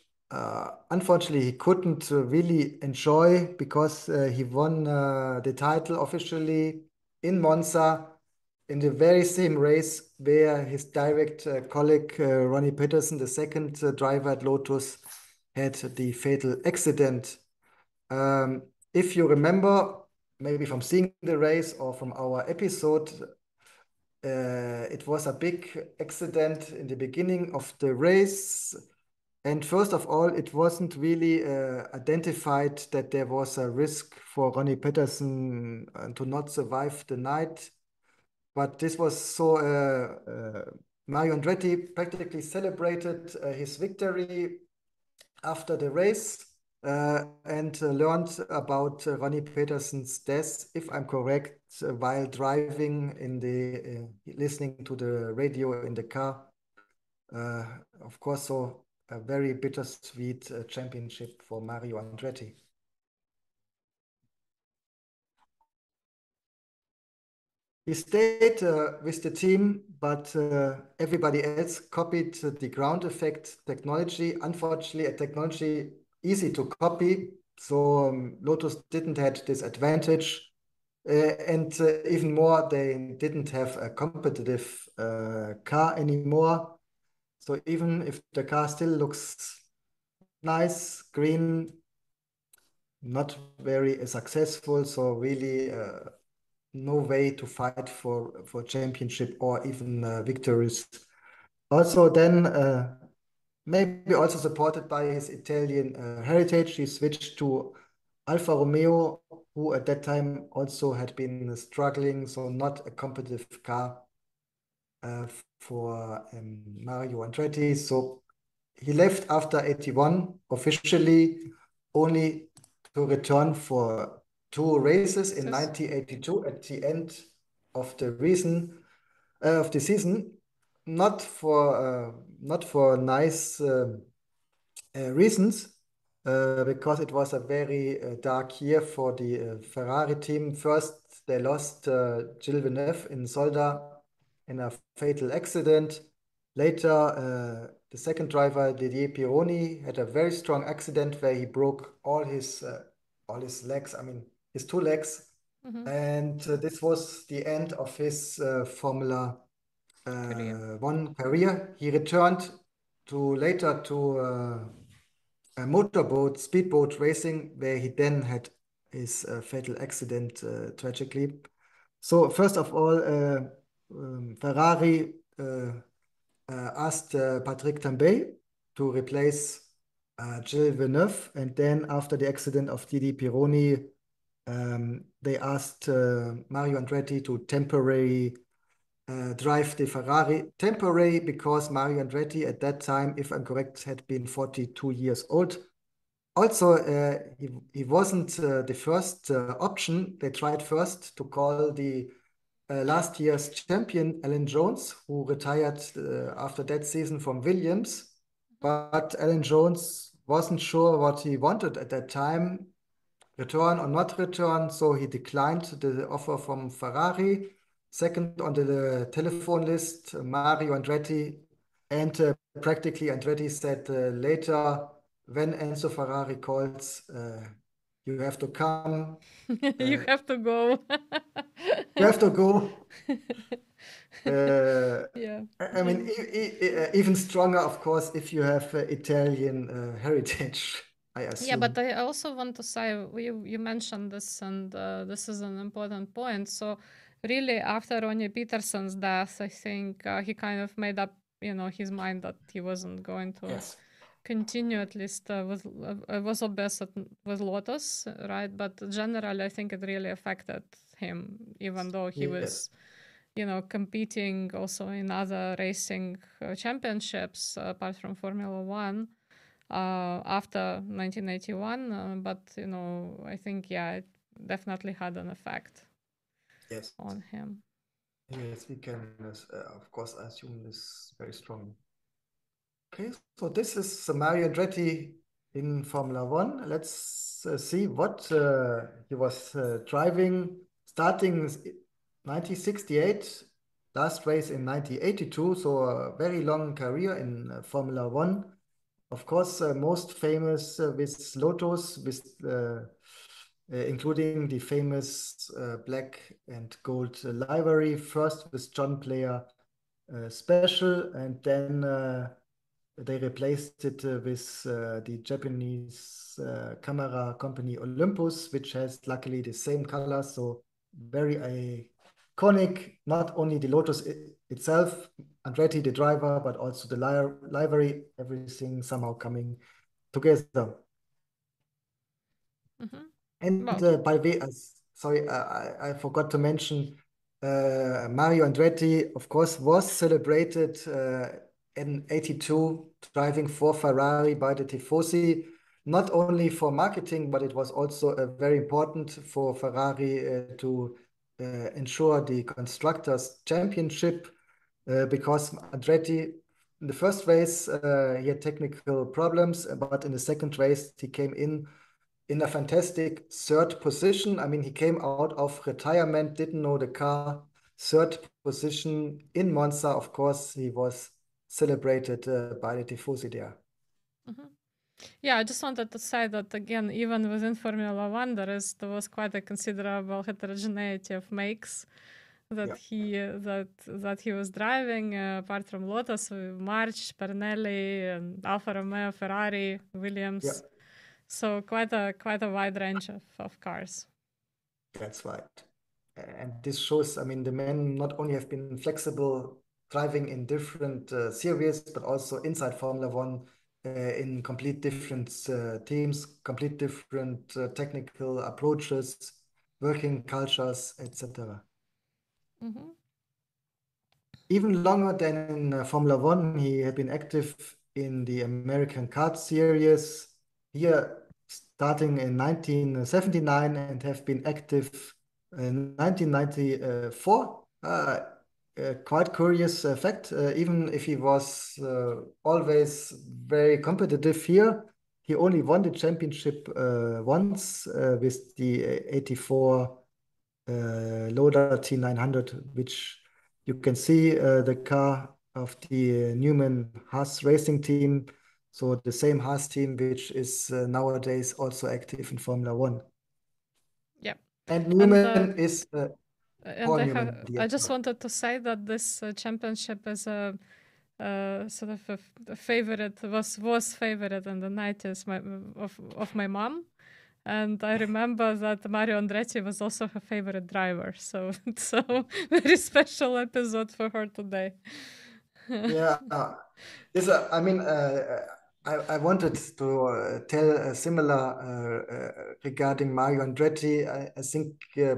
unfortunately, he couldn't uh, really enjoy because uh, he won uh, the title officially in Monza in the very same race where his direct uh, colleague uh, Ronnie Peterson, the second driver at Lotus, had the fatal accident. Um, if you remember, maybe from seeing the race or from our episode, it was a big accident in the beginning of the race and first of all, it wasn't really uh, identified that there was a risk for Ronnie Peterson uh, to not survive the night. But this was so uh, uh Mario Andretti practically celebrated uh, his victory after the race uh, and learned about Ronnie Peterson's death, if I'm correct, while driving in the listening to the radio in the car. of course, so a very bittersweet uh, championship for Mario Andretti. he stayed uh, with the team, but uh, everybody else copied the ground effect technology. Unfortunately, a technology easy to copy, so um, Lotus didn't have this advantage. Uh, and uh, even more, they didn't have a competitive uh, car anymore. So even if the car still looks nice, green, not very successful, so really uh, no way to fight for for championship or even uh, victories. Also, then uh, maybe also supported by his Italian uh, heritage, he switched to Alfa Romeo, who at that time also had been struggling, so not a competitive car for um, Mario Andretti. So he left after 81 officially, only to return for two races in 1982 at the end of the reason uh, of the season, not for uh, not for nice uh, uh reasons, uh, because it was a very uh, dark year for the Ferrari team. First, they lost Gilles Villeneuve in Zolder in a fatal accident. Later, the second driver, Didier Pironi, had a very strong accident where he broke all his all his legs. I mean, his two legs. Mm-hmm. And uh, this was the end of his uh, Formula uh, career. One career. He returned to later to uh, a motorboat, speedboat racing, where he then had his uh, fatal accident tragically. So first of all, um, Ferrari asked Patrick Tambay to replace uh, Gilles Villeneuve. And then after the accident of Didi Pironi, um, they asked uh, Mario Andretti to temporarily uh, drive the Ferrari. Temporary because Mario Andretti at that time, if I'm correct, had been 42 years old. Also, uh, he, he wasn't uh, the first uh, option. They tried first to call the uh, last year's champion, Alan Jones, who retired after that season from Williams. But Alan Jones wasn't sure what he wanted at that time return or not return. So he declined the offer from Ferrari. Second on the telephone list, Mario Andretti. And uh, practically, Andretti said uh, later, when Enzo Ferrari calls, uh, you have to come. you uh, have to go. you have to go. Uh, yeah. I mean, e even stronger, of course, if you have uh, Italian heritage. I assume. Yeah, but I also want to say you you mentioned this, and uh, this is an important point. So really, after Ronnie Peterson's death, I think uh, he kind of made up, you know, his mind that he wasn't going to yes. Continue at least uh, with uh, it was obvious with Lotus, right? But generally, I think it really affected him, even though he yes. was. You know, competing also in other racing uh, championships uh, apart from Formula One, uh, after 1981. Uh, but you know, I think yeah, it definitely had an effect. Yes. On him. Yes, we can uh, of course assume this very strongly. Okay, so this is Mario Andretti in Formula One. Let's uh, see what uh, he was uh, driving starting 1968, last race in 1982. So a very long career in Formula One of course, uh, most famous uh, with Lotus, with uh, including the famous black and gold livery. First with John Player Special, and then they replaced it uh, with uh, the Japanese uh, camera company Olympus, which has luckily the same colors. So very iconic, not only the Lotus itself, Andretti, the driver, but also the li livery, everything somehow coming together. Mm -hmm. And uh, by the way, uh, sorry, I, I forgot to mention uh, Mario Andretti, of course, was celebrated uh, in 82 driving for Ferrari by the Tifosi, not only for marketing, but it was also uh, very important for Ferrari uh, to ensure the Constructors' Championship uh, because Andretti, in the first race, uh, he had technical problems, but in the second race, he came in in a fantastic third position. I mean, he came out of retirement, didn't know the car third position in Monza, of course, he was celebrated uh, by the Tifosi there. Mm-hmm. Yeah, I just wanted to say that again, even within Formula One, there is there was quite a considerable heterogeneity of makes that yeah. he uh, that that he was driving. Uh, apart from Lotus, March, Parnelli, and Alfa Romeo, Ferrari, Williams. Yeah. So quite a quite a wide range of, of cars. That's right. And this shows, I mean, the men not only have been flexible driving in different uh, series, but also inside Formula One uh, in complete different uh, teams, complete different uh, technical approaches, working cultures, etc. Mm-hmm. Even longer than in uh, Formula One, he had been active in the American CART Series. Here, starting in 1979 and have been active in 1994. Uh, quite curious fact, uh, even if he was uh, always very competitive here, he only won the championship uh, once with the 84 Lola T900, which you can see the car of the Newman Haas racing team so the same Haas team, which is uh, nowadays also active in Formula One. Yeah. And Newman and, uh, is. Uh, and I, have, I, just wanted to say that this uh, championship is a sort of a, a, favorite was was favorite in the nineties of of my mom, and I remember that Mario Andretti was also her favorite driver. So a very special episode for her today. yeah, uh, a, I mean, uh, I, I wanted to uh, tell a similar uh, uh, regarding Mario Andretti. I, I think uh,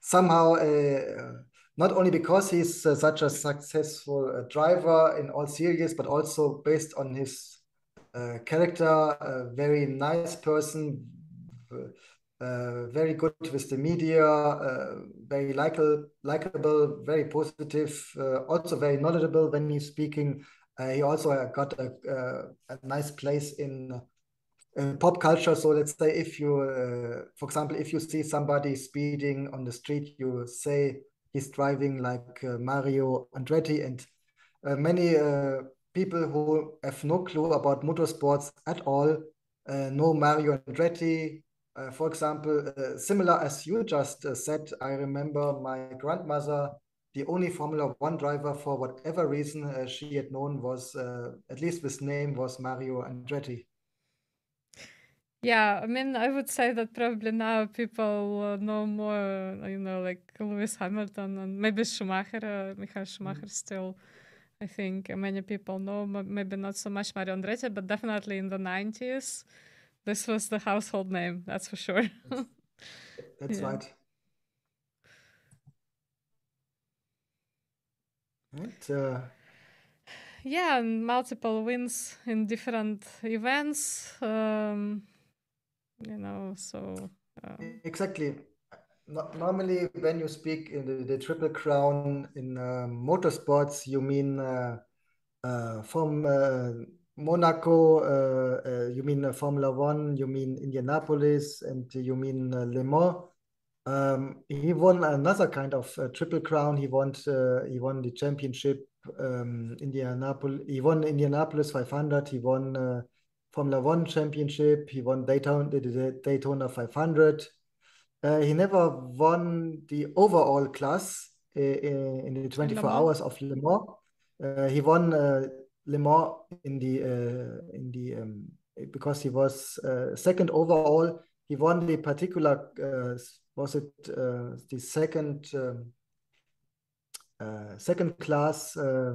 somehow, uh, not only because he's such a successful driver in all series, but also based on his character, a very nice person, very good with the media, very likable, likable, very positive, also very knowledgeable when he's speaking. Uh, he also uh, got a, uh, a nice place in pop culture. So let's say if you, for example, if you see somebody speeding on the street, you say he's driving like Mario Andretti, and many people who have no clue about motorsports at all know Mario Andretti, uh, for example, uh, similar as you just uh, said, I remember my grandmother the only Formula One driver for whatever reason uh, she had known was, uh, at least with name, was Mario Andretti. Yeah, I mean, I would say that probably now people uh, know more, you know, like Lewis Hamilton and maybe Schumacher, uh, Michael Schumacher mm. still. I think many people know, maybe not so much Mario Andretti, but definitely in the 90s, this was the household name, that's for sure. that's yeah. right. Right. Uh, yeah, and multiple wins in different events. Um, you know, so uh, exactly. No, normally, when you speak in the, the triple crown in uh, motorsports, you mean uh, uh, from uh, Monaco, you mean Formula One, you mean Indianapolis, and you mean Le Mans. Um, he won another kind of uh, triple crown. He won uh, he won the championship um, Indianapolis. He won Indianapolis 500. He won uh, Formula One championship. He won Daytona the Daytona 500. Uh, he never won the overall class uh, in, in the 24 hours of Le Mans. Uh, he won Le Mans in the in the um, because he was second overall. He won the particular was it uh, the second um, uh, second class uh,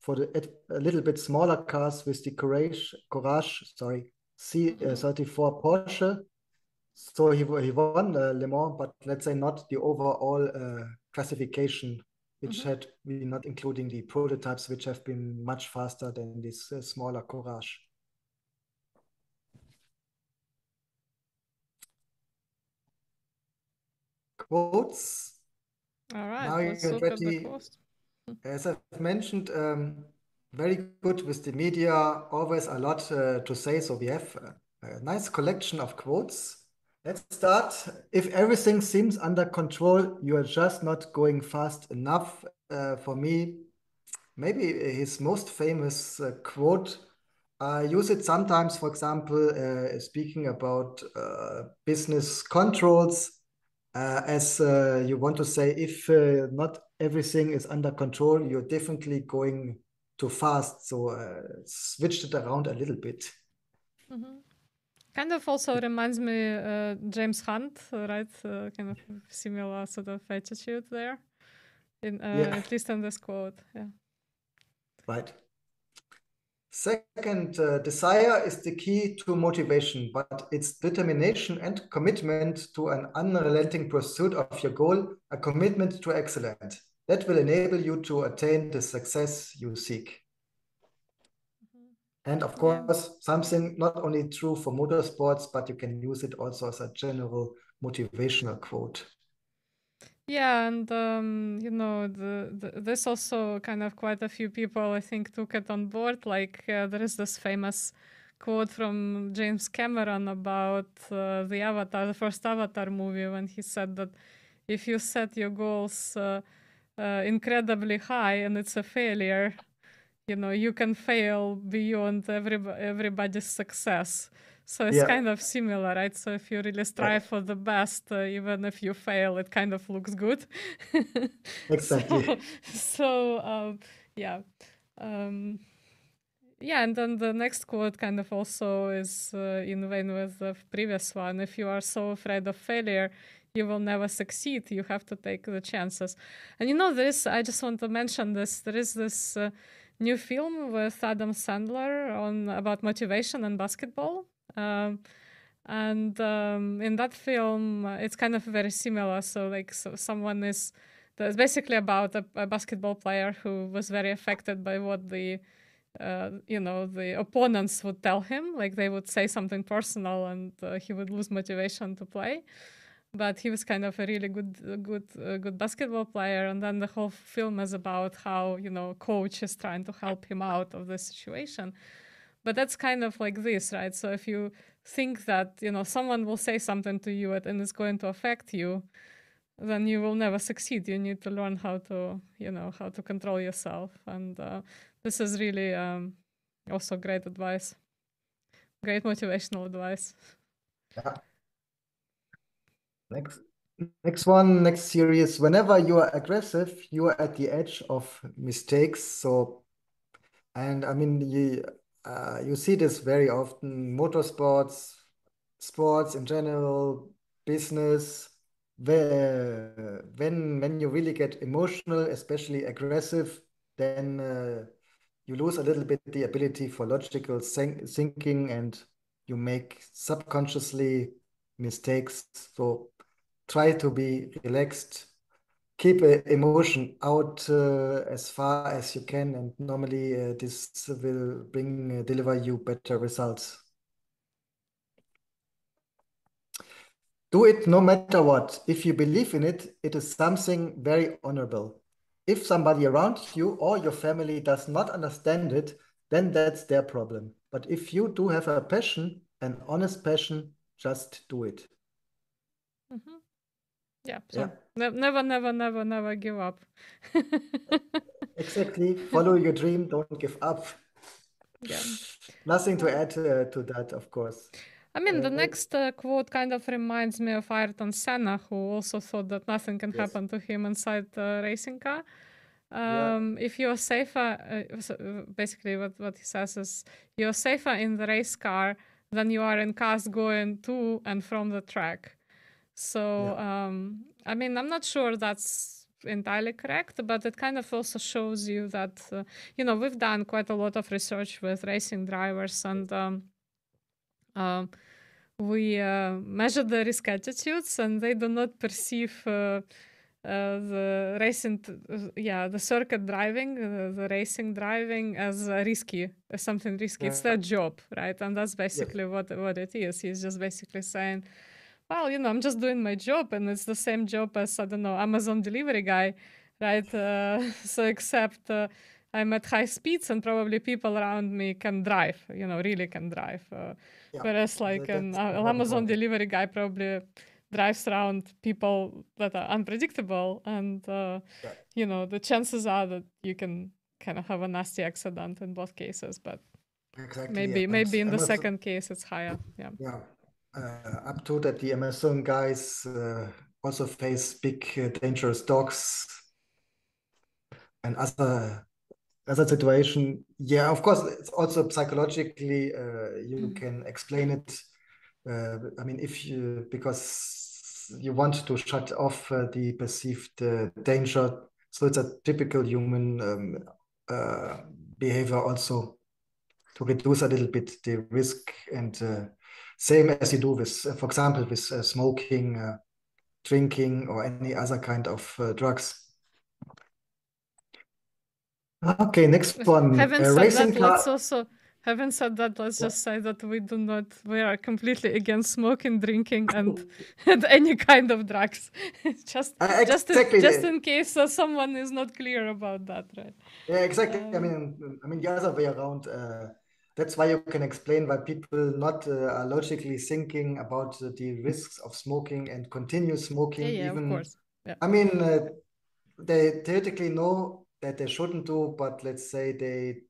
for the a little bit smaller cars with the Courage, Courage sorry, C34 Porsche. So he, he won uh, Le Mans, but let's say not the overall uh, classification, which mm-hmm. had been not including the prototypes, which have been much faster than this uh, smaller Courage. quotes. All right, Mario let's look at the quotes. As I've mentioned, um, very good with the media, always a lot uh, to say. So we have a, a, nice collection of quotes. Let's start. If everything seems under control, you are just not going fast enough. Uh, for me, maybe his most famous uh, quote. I use it sometimes, for example, uh, speaking about uh, business controls, uh, as uh, you want to say, if not everything is under control, you're definitely going too fast. So switched it around a little bit. Mm -hmm kind of also reminds me uh, James Hunt, right? Uh, kind of similar sort of attitude there, in uh, yeah. at least on this quote. Yeah. Right. Second, uh, desire is the key to motivation, but it's determination and commitment to an unrelenting pursuit of your goal, a commitment to excellence. That will enable you to attain the success you seek. And of course, something not only true for motorsports, but you can use it also as a general motivational quote. Yeah, and um, you know, the, the, this also kind of quite a few people I think took it on board. Like uh, there is this famous quote from James Cameron about uh, the Avatar, the first Avatar movie, when he said that if you set your goals uh, uh incredibly high and it's a failure, you know you can fail beyond every, everybody's success so it's yeah. kind of similar right? So if you really strive for the best uh, even if you fail it kind of looks good. Exactly. So, so um, yeah um, yeah and then the next quote kind of also is uh, in line with the previous one. If you are so afraid of failure you will never succeed. You have to take the chances. And you know this i just want to mention this. There is this uh, new film with Adam Sandler on about motivation and basketball. Um, and um, in that film, uh, it's kind of very similar. So like, so someone is it's basically about a, a, basketball player who was very affected by what the uh, you know the opponents would tell him. Like they would say something personal, and uh, he would lose motivation to play but he was kind of a really good good uh, good basketball player and then the whole film is about how you know coach is trying to help him out of the situation but that's kind of like this right? So if you think that you know someone will say something to you and it's going to affect you then you will never succeed. You need to learn how to you know how to control yourself. And uh, this is really um, also great advice. Great motivational advice. Yeah. Next, next one, next series. Whenever you are aggressive, you are at the edge of mistakes. So, and I mean, you uh, you see this very often. Motorsports, sports in general, business. Where when when you really get emotional, especially aggressive, then uh, you lose a little bit the ability for logical thinking, and you make subconsciously mistakes. So try to be relaxed keep emotion out uh, as far as you can and normally uh, this will bring uh, deliver you better results. Do it no matter what. If you believe in it it is something very honorable. If somebody around you or your family does not understand it then that's their problem. But if you do have a passion an honest passion just do it. Mm -hmm. Yeah. So yeah. Ne- never, never, never, never give up. exactly. Follow your dream. Don't give up. Yeah. Nothing to add uh, to that, of course. I mean, the uh, next uh, quote kind of reminds me of Ayrton Senna, who also thought that nothing can yes. happen to him inside a racing car. Um, yeah. If you're safer, uh, so basically, what, what he says is you're safer in the race car than you are in cars going to and from the track. So, yeah. um, I mean, I'm not sure that's entirely correct, but it kind of also shows you that, uh, you know, we've done quite a lot of research with racing drivers and um, uh, we uh, measure the risk attitudes and they do not perceive uh, uh, the racing, yeah, the circuit driving, uh, the racing driving as risky, as something risky. Yeah. It's their job, right? And that's basically what what it is. He's just basically saying, well, you know, I'm just doing my job and it's the same job as, I don't know, Amazon delivery guy, right? Uh, so, except uh, I'm at high speeds and probably people around me can drive, you know, really can drive. Uh, yeah. Whereas like an uh, Amazon delivery guy probably drives around people that are unpredictable and uh, yeah. you know the chances are that you can kind of have a nasty accident in both cases but exactly maybe yeah. maybe in the second case it's higher yeah yeah uh, up to that the amazon guys uh, also face big uh, dangerous dogs and other other situation yeah of course it's also psychologically uh, you mm-hmm. can explain it uh, I mean, if you because you want to shut off uh, the perceived uh, danger, so it's a typical human um, uh, behavior also to reduce a little bit the risk and uh, same as you do with, uh, for example, with smoking, drinking, or any other kind of drugs. Okay, next one. Having said that, let's also Having said that, let's just say that we do not, we are completely against smoking, drinking, and, and any kind of drugs. just, uh, just, exactly. in, just in case uh, someone is not clear about that, right? Yeah, exactly. Um, I mean, I mean, the other way around. Uh, that's why you can explain why people not uh, are logically thinking about the risks of smoking and continue smoking. Yeah, yeah even, of course. Yeah. I mean, uh, they theoretically know that they shouldn't do, but let's say they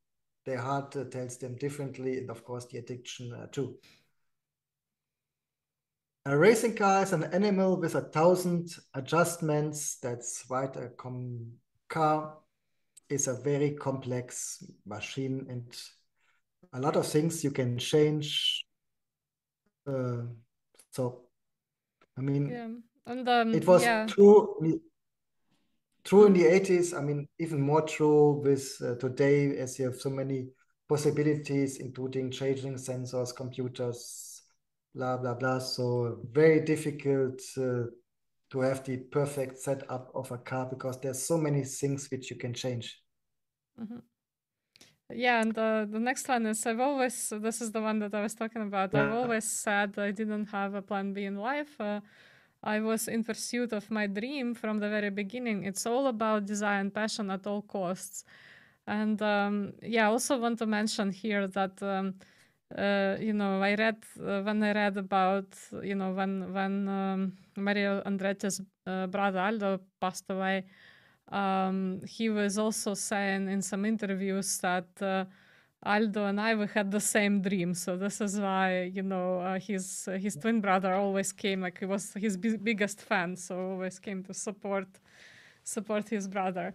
their heart uh, tells them differently, and of course, the addiction uh, too. A racing car is an animal with a thousand adjustments. That's right. A car is a very complex machine, and a lot of things you can change. Uh, so, I mean, yeah. and um, it was yeah. true true in the 80s i mean even more true with uh, today as you have so many possibilities including changing sensors computers blah blah blah so very difficult uh, to have the perfect setup of a car because there's so many things which you can change mm-hmm. Yeah and uh, the next one is i've always this is the one that i was talking about i've always said i didn't have a plan b in life uh, I was in pursuit of my dream from the very beginning. It's all about desire and passion at all costs. And um, yeah, I also want to mention here that um, uh, you know I read uh, when I read about you know when when um, Mario Andretti's uh, brother Aldo passed away, um, he was also saying in some interviews that uh, Aldo and I we had the same dream, so this is why you know uh, his uh, his twin brother always came like he was his b- biggest fan, so always came to support support his brother,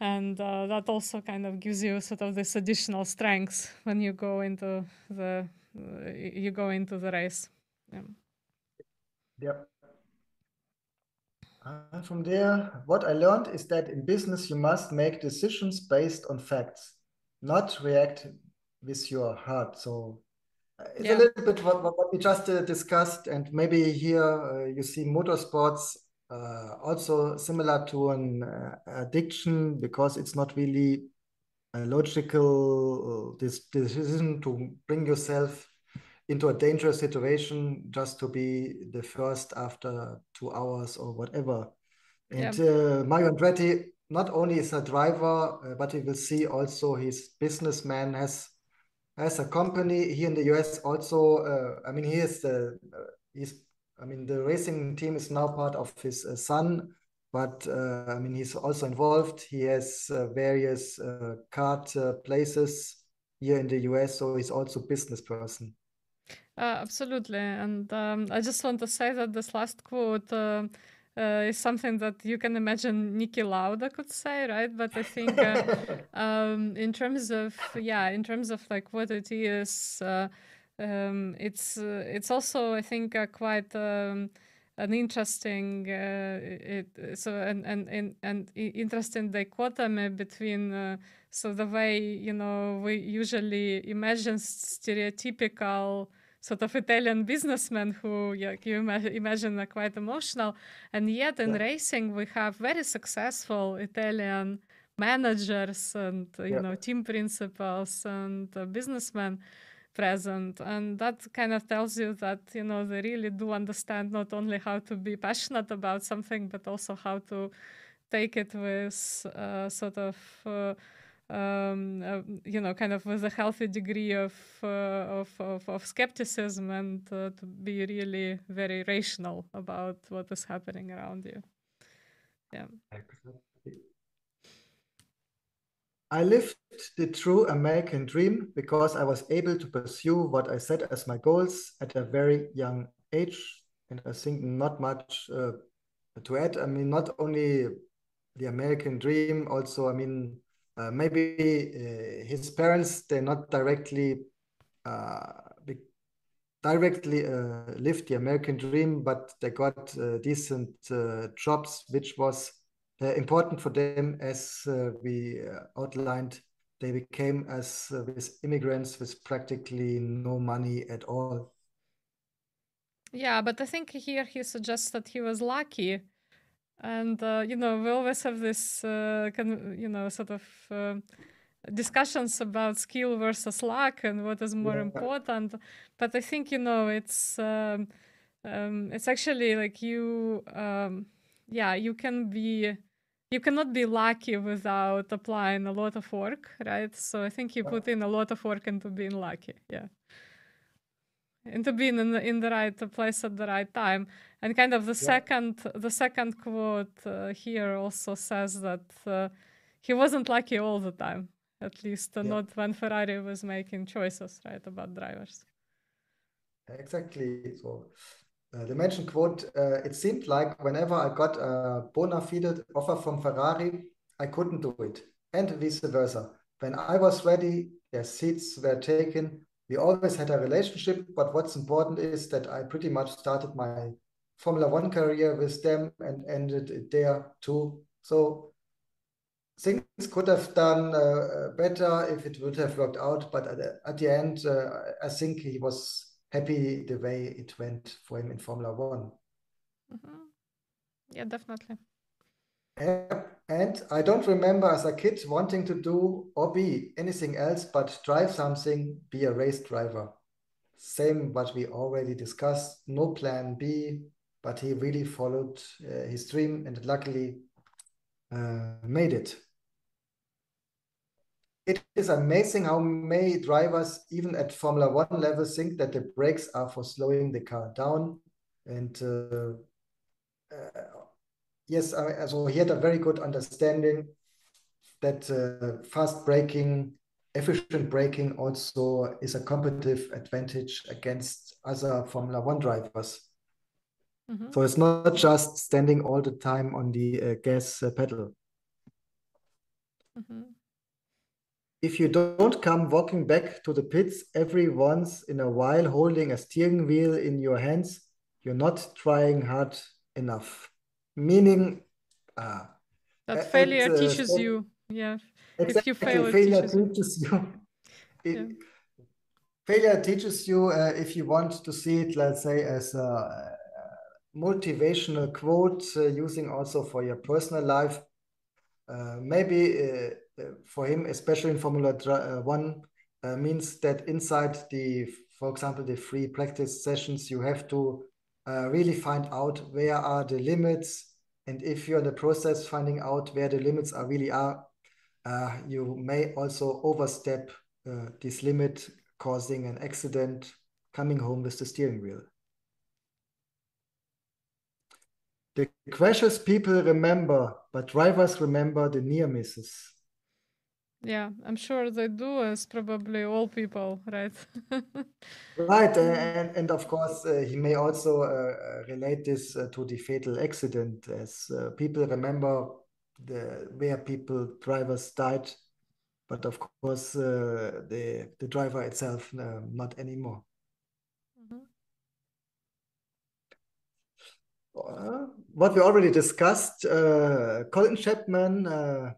and uh, that also kind of gives you sort of this additional strength when you go into the uh, you go into the race. Yeah. Yep. Uh, from there, what I learned is that in business you must make decisions based on facts not react with your heart. So uh, it's yeah. a little bit what, what we just uh, discussed, and maybe here uh, you see motorsports uh, also similar to an uh, addiction because it's not really a logical this decision to bring yourself into a dangerous situation just to be the first after two hours or whatever. And yeah. Uh, Mario Andretti not only is a driver, uh, but you will see also his businessman has has a company here in the US. Also, uh, I mean, he is the uh, he's I mean the racing team is now part of his uh, son, but uh, I mean he's also involved. He has uh, various kart places here in the US, so he's also business person. Absolutely, and um, I just want to say that this last quote uh, is something that you can imagine Niki Lauda could say, right? But I think uh, um, in terms of yeah, in terms of like what it is, uh, um, it's uh, it's also I think quite. Um, an interesting uh, it, so and and and, and interesting dichotomy between uh, so the way you know we usually imagine stereotypical sort of Italian businessmen who you imagine are quite emotional. And yet in yeah. racing, we have very successful Italian managers and you yeah. know team principals and uh, businessmen present and that kind of tells you that you know they really do understand not only how to be passionate about something but also how to take it with uh, sort of uh, um, uh, you know, kind of with a healthy degree of uh, of, of, of skepticism and uh, to be really very rational about what is happening around you. Yeah. I lived the true American dream because I was able to pursue what I set as my goals at a very young age. And I think not much uh, to add. I mean, not only the American dream, also, I mean, uh, maybe uh, his parents, they're not directly uh, directly uh, lived the American dream, but they got uh, decent jobs, which was important for them as we outlined they became as with immigrants with practically no money at all. Yeah, but I think here he suggests that he was lucky, and uh, you know we always have this uh, kind you know sort of uh, discussions about skill versus luck and what is more yeah. important. But I think you know it's um, um, it's actually like you um, yeah you can be you cannot be lucky without applying a lot of work, right? So I think you put in a lot of work into being lucky. Yeah. Into being in the, in the right place at the right time. And kind of the yeah. second the second quote uh, here also says that uh, he wasn't lucky all the time. At least uh, yeah. not when Ferrari was making choices, right, about drivers. Exactly. So uh, the mentioned quote, uh, it seemed like whenever I got a bona fide offer from Ferrari, I couldn't do it, and vice versa. When I was ready, their seats were taken. We always had a relationship, but what's important is that I pretty much started my Formula One career with them and ended it there too. So things could have done uh, better if it would have worked out, but at, at the end, uh, I think he was happy the way it went for him in Formula One. Mm-hmm. Yeah, definitely. And I don't remember as a kid wanting to do or be anything else but drive something, be a race driver. Same what we already discussed, no plan B, but he really followed uh, his dream and luckily uh, made it it is amazing how many drivers, even at Formula One level, think that the brakes are for slowing the car down. And uh, uh, yes, I, so he had a very good understanding that uh, fast braking, efficient braking also is a competitive advantage against other Formula One drivers. Mm -hmm. So it's not just standing all the time on the uh, gas uh, pedal. Mm -hmm if you don't come walking back to the pits every once in a while holding a steering wheel in your hands, you're not trying hard enough. Meaning, uh, that failure uh, teaches you. Yeah. Exactly. If you fail, failure teaches, teaches you. It, yeah. Failure teaches you uh, if you want to see it, let's say, as a motivational quote, uh, using also for your personal life. Uh, maybe uh, for him, especially in Formula One, uh, means that inside the, for example, the free practice sessions, you have to uh, really find out where are the limits, and if you're in the process finding out where the limits are really are, uh, you may also overstep uh, this limit, causing an accident, coming home with the steering wheel. The crashes people remember, but drivers remember the near misses. Yeah, I'm sure they do, as probably all people, right? right, and and of course uh, he may also uh, uh, relate this uh, to the fatal accident, as uh, people remember the where people drivers died, but of course uh, the the driver itself not anymore. Mm-hmm. what we already discussed, Colin Chapman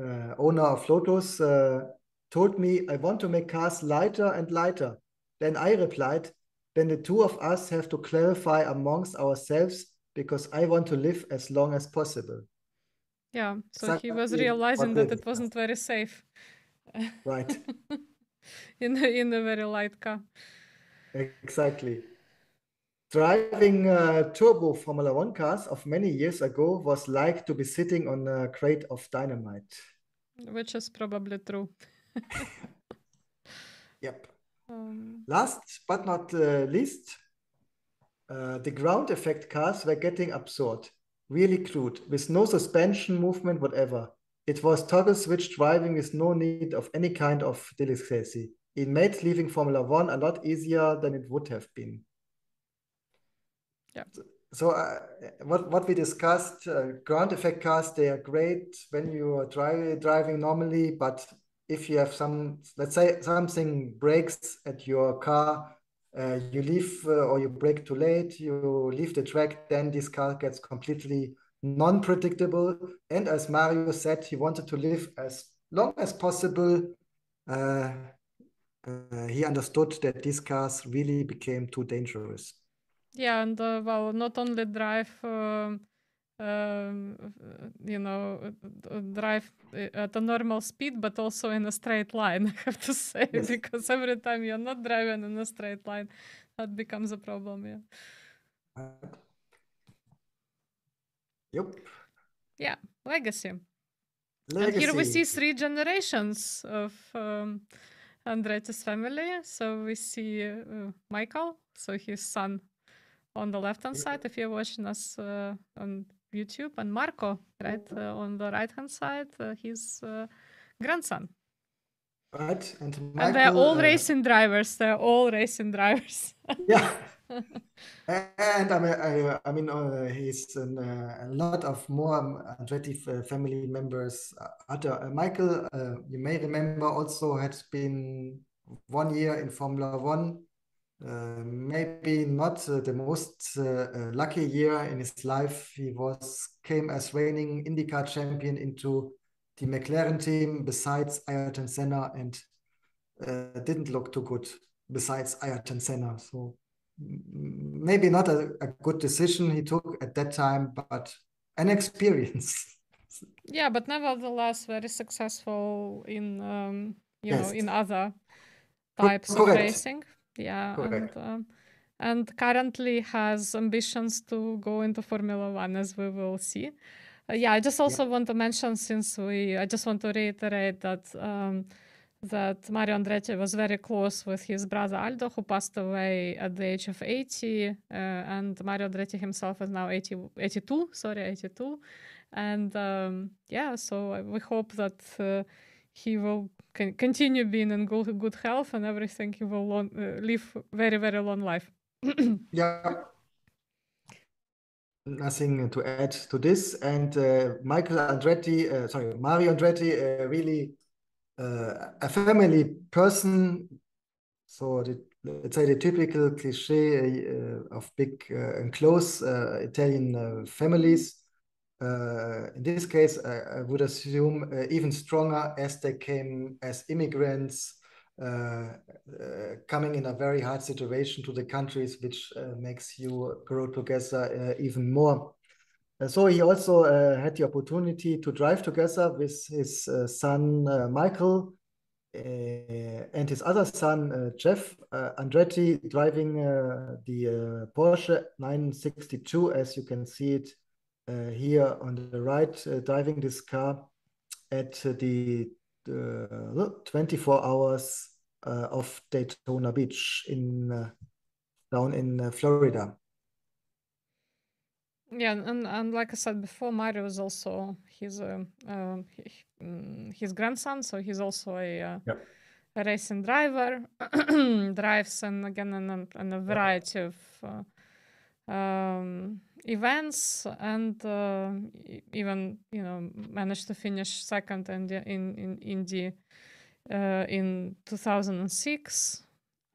uh, owner of Lotus, uh, told me, I want to make cars lighter and lighter. Then I replied, then the two of us have to clarify amongst ourselves because I want to live as long as possible. Yeah, so exactly he was realizing that it wasn't very safe. Right. in a, in a very light car. Exactly. Driving uh, turbo Formula One cars of many years ago was like to be sitting on a crate of dynamite. which is probably true. yep. Um, Last but not uh, least, uh, the ground effect cars were getting absurd, really crude, with no suspension movement, whatever. It was toggle switch driving with no need of any kind of delicacy. It made leaving Formula One a lot easier than it would have been. Yeah. So uh, what what we discussed, uh, ground effect cars, they are great when you are driving driving normally, but if you have some, let's say something breaks at your car, uh, you leave uh, or you brake too late, you leave the track, then this car gets completely non-predictable. And as Mario said, he wanted to live as long as possible. Uh, uh, he understood that these cars really became too dangerous. Yeah, and uh, well, not only drive, um, um, you know, drive at a normal speed, but also in a straight line. I have to say, yes. because every time you're not driving in a straight line, that becomes a problem. Yeah. Yep. Yeah, legacy. legacy. And here we see three generations of um, Andretti's family. So we see uh, Michael, so his son on the left hand side, if you're watching us uh, on YouTube, and Marco, right, uh, on the right hand side, uh, his uh, grandson. Right, and, Michael, and they're all uh, racing drivers. They're all racing drivers. yeah. and I mean, I, mean, uh, he's an, uh, a lot of more Andretti family members. Other Michael, you may remember, also had been one year in Formula One. Uh, maybe not uh, the most uh, lucky year in his life. He was came as reigning IndyCar champion into the McLaren team besides Ayrton Senna and didn't look too good besides Ayrton Senna. So maybe not a, a, good decision he took at that time, but an experience. yeah, but nevertheless, very successful in um, you yes. know in other types Correct. of racing. Yeah, Correct. and um, and currently has ambitions to go into Formula One, as we will see. Uh, yeah, I just also yeah. want to mention since we, I just want to reiterate that. Um, that Mario Andretti was very close with his brother Aldo, who passed away at the age of 80. Uh, and Mario Andretti himself is now 80, 82, sorry, 82. And um, yeah, so we hope that uh, he will con- continue being in good, good health and everything. you will long, uh, live very, very long life. yeah. Nothing to add to this. And uh, Michael Andretti, uh, sorry, Mario Andretti, uh, really uh, a family person. So the, let's say the typical cliche uh, of big and close Italian families. In this case, I, I would assume even stronger as they came as immigrants, uh, uh, coming in a very hard situation to the countries, which uh, makes you grow together even more. Uh, so he also uh, had the opportunity to drive together with his uh, son Michael and his other son Jeff Andretti driving the Porsche 962 as you can see it here on the right driving this car at the 24 hours uh, of Daytona Beach in uh, down in uh, Florida. Yeah, and, and like I said before, Mario is also his uh, uh, his grandson, so he's also a, uh, yep. a racing driver, drives and again in a, in a variety of uh, um, events, and uh, even you know managed to finish second in the, in in Indy uh, in 2006,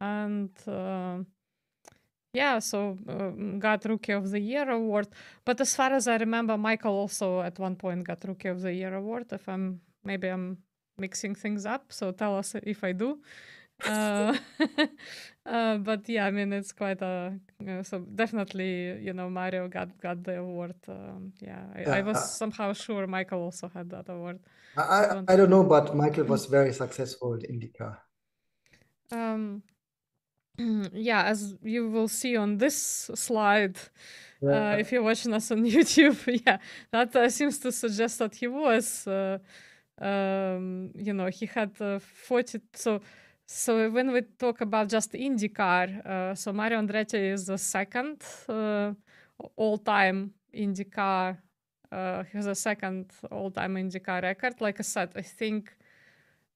and yeah, so uh, got Rookie of the Year award. But as far as I remember, Michael also at one point got Rookie of the Year award. If I'm maybe I'm mixing things up, so tell us if I do. Uh, uh, but yeah, I mean it's quite a uh, so definitely you know Mario got got the award. Um, yeah, I, yeah, I was uh, somehow sure Michael also had that award. I I, I don't know, but Michael was very successful in IndyCar. Um, yeah, as you will see on this slide, yeah. uh, if you're watching us on YouTube, yeah, that uh, seems to suggest that he was uh, um, you know, he had uh, 40. So, so when we talk about just IndyCar, uh, so Mario Andretti is the second uh, all-time IndyCar. Uh, he has a second all-time IndyCar record. Like I said, I think,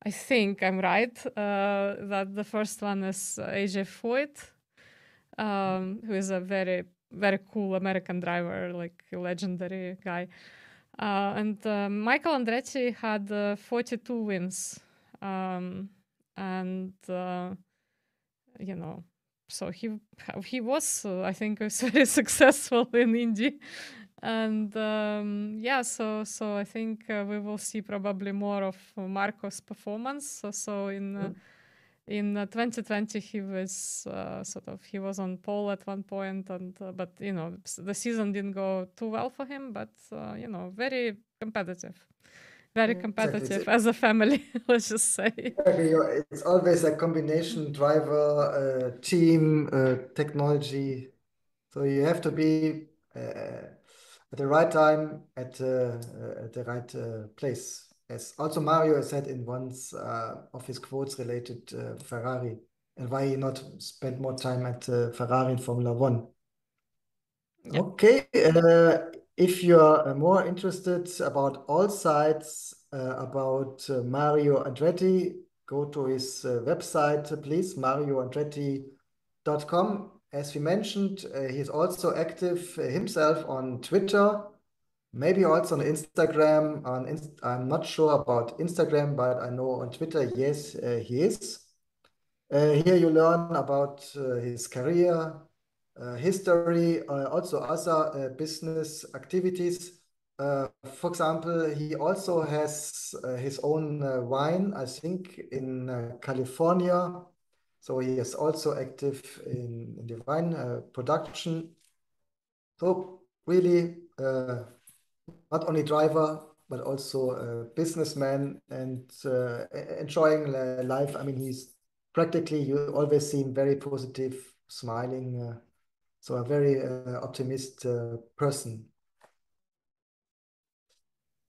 I think I'm right uh, that the first one is AJ Foyt, um, who is a very very cool American driver, like a legendary guy. Uh, and uh, Michael Andretti had uh, 42 wins. Um, and, uh, you know, so he he was, uh, I think, was very successful in Indy. And um, yeah, so so I think uh, we will see probably more of Marco's performance. So, so in mm in uh, 2020 he was uh, sort of he was on pole at one point and uh, but you know the season didn't go too well for him but uh, you know very competitive very competitive exactly. as a family let's just say it's always a combination driver uh, team uh, technology so you have to be at the right time at, at the right place as also Mario said in once uh, of his quotes related uh, Ferrari and why he not spend more time at uh, Ferrari in Formula One. Yeah. Okay, uh, if you're uh, more interested about all sides uh, about Mario Andretti, go to his website, please, marioandretti.com. As we mentioned, he's also active himself on Twitter maybe also on Instagram. On Inst I'm not sure about Instagram, but I know on Twitter, yes, uh, he is. Uh, here you learn about uh, his career, uh, history, uh, also other uh, business activities. for example, he also has his own wine, I think, in California. So he is also active in, in the wine production. So really not only driver but also a businessman and uh, enjoying life. I mean, he's practically you always seem very positive, smiling. Uh, so a very uh, optimist uh, person.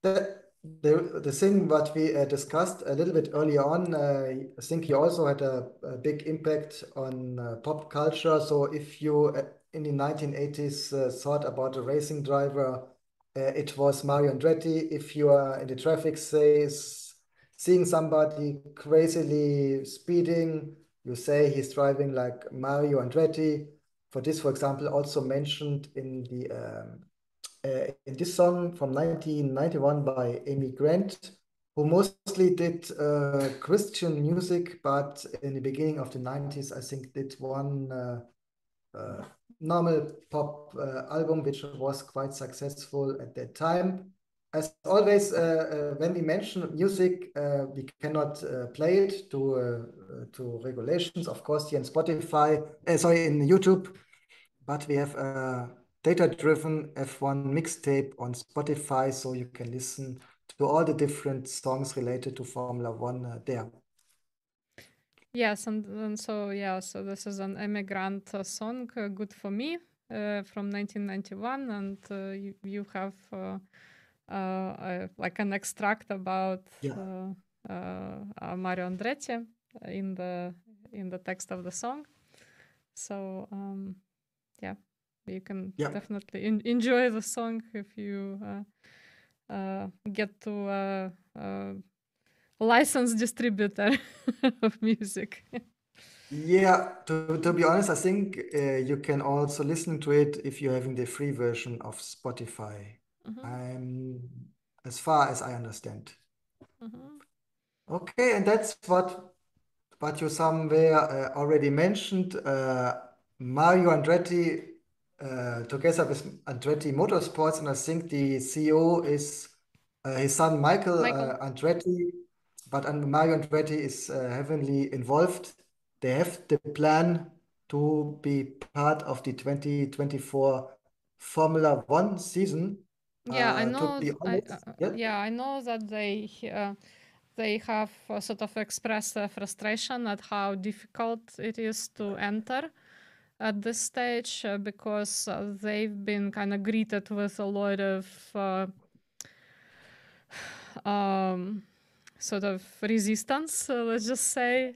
The, the, the thing what we uh, discussed a little bit earlier on, uh, I think he also had a, a big impact on pop culture. So if you in the 1980s thought about a racing driver uh, it was Mario Andretti. If you are in the traffic, say, seeing somebody crazily speeding, you say he's driving like Mario Andretti. For this, for example, also mentioned in the um, uh, in this song from 1991 by Amy Grant, who mostly did uh, Christian music, but in the beginning of the 90s, I think did one uh, uh normal pop uh, album, which was quite successful at that time. As always, uh, when we mention music, we cannot play it to to regulations. Of course, here in Spotify, sorry, in YouTube, but we have a data-driven F1 mixtape on Spotify, so you can listen to all the different songs related to Formula One there. Yes, and, and so yeah, so this is an Amy Grant uh, song, uh, "Good for Me," uh, from 1991, and uh, you, you have uh, uh, like an extract about yeah. Mario Andretti in the in the text of the song. So um, yeah, you can yeah. definitely in- enjoy the song if you get to a licensed distributor of music. Yeah, to, to be honest, I think uh, you can also listen to it if you're having the free version of Spotify. Mm-hmm. I'm as far as I understand. Mm-hmm. Okay, and that's what what you somewhere uh, already mentioned. Uh, Mario Andretti, uh, together with Andretti Motorsports, and I think the CEO is uh, his son Michael, Michael. Uh, Andretti but Mario Andretti is uh, heavily involved. They have the plan to be part of the 2024 Formula One season. Yeah, uh, I know. I, uh, yeah? yeah? I know that they uh, they have sort of expressed frustration at how difficult it is to enter at this stage uh, because uh, they've been kind of greeted with a lot of um, sort of resistance, uh, let's just say.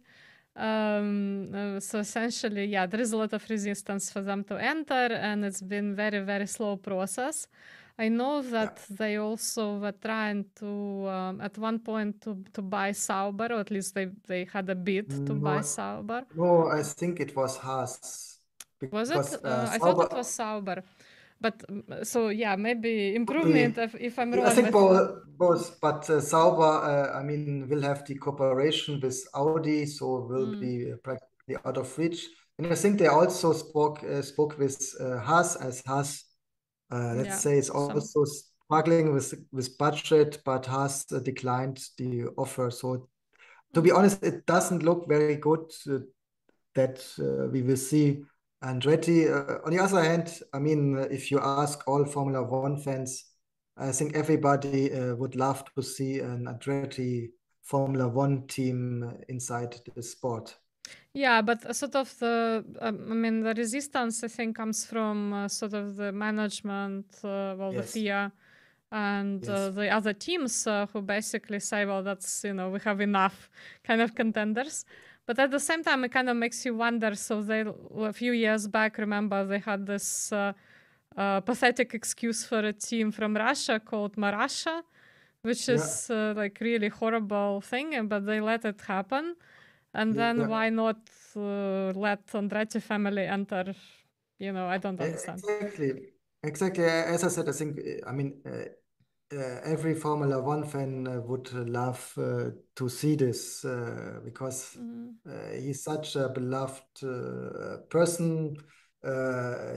Um, uh, so essentially, yeah, there is a lot of resistance for them to enter, and it's been very, very slow process. I know that yeah. they also were trying to, um, at one point, to to buy Sauber, or at least they they had a bid to no, buy Sauber. No, I think it was Haas. Was it? Uh, uh, I thought it was Sauber. But um, so yeah, maybe improvement if, if I'm wrong. I think both, both, but uh, Sauber, uh, I mean, will have the cooperation with Audi, so will mm. be practically out of reach. And I think they also spoke uh, spoke with uh, Haas as Haas, uh, let's yeah, say, is also some... struggling with with budget, but Haas uh, declined the offer. So to be honest, it doesn't look very good uh, that we will see Andretti, uh, on the other hand, I mean, if you ask all Formula One fans, I think everybody uh, would love to see an Andretti Formula One team inside the sport. Yeah, but sort of the, um, I mean, the resistance I think comes from uh, sort of the management, uh, well, yes. the FIA, and uh, the other teams uh, who basically say, well, that's you know we have enough kind of contenders. But at the same time, it kind of makes you wonder. So they a few years back, remember they had this uh, uh, pathetic excuse for a team from Russia called Marussia, which is yeah. uh, like really horrible thing, but they let it happen. And yeah, then yeah. why not uh, let Andretti family enter? You know, I don't understand. Exactly. Exactly. As I said, I think, I mean, uh, every Formula One fan uh, would love uh, to see this uh, because mm. he's such a beloved uh, person.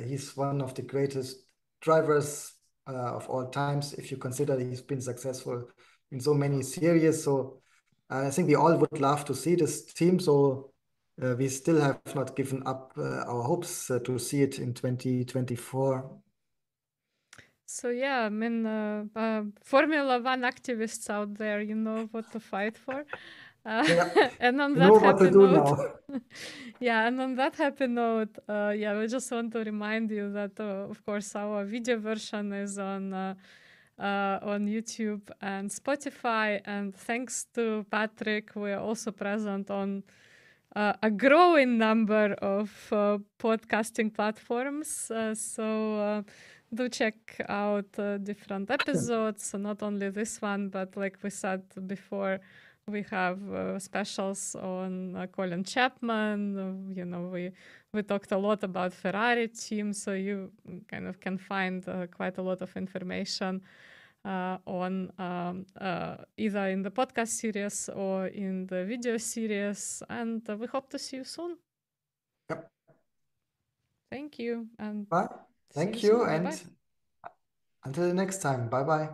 he's one of the greatest drivers of all times. If you consider he's been successful in so many series, so I think we all would love to see this team. So we still have not given up our hopes to see it in 2024. So yeah, I mean, uh, uh, Formula One activists out there, you know what to fight for. Uh, yeah. and on that happy note, yeah, and on that happy note, uh, yeah, we just want to remind you that, uh, of course, our video version is on uh, on YouTube and Spotify. And thanks to Patrick, we are also present on a growing number of podcasting platforms. so do check out uh, different episodes. So not only this one, but like we said before, we have uh, specials on uh, Colin Chapman. you know, we we talked a lot about Ferrari team, so you kind of can find uh, quite a lot of information. Uh, on um, uh, either in the podcast series or in the video series, and we hope to see you soon. Yep. Thank you, and bye. Thank you, you and until the next time. Bye bye.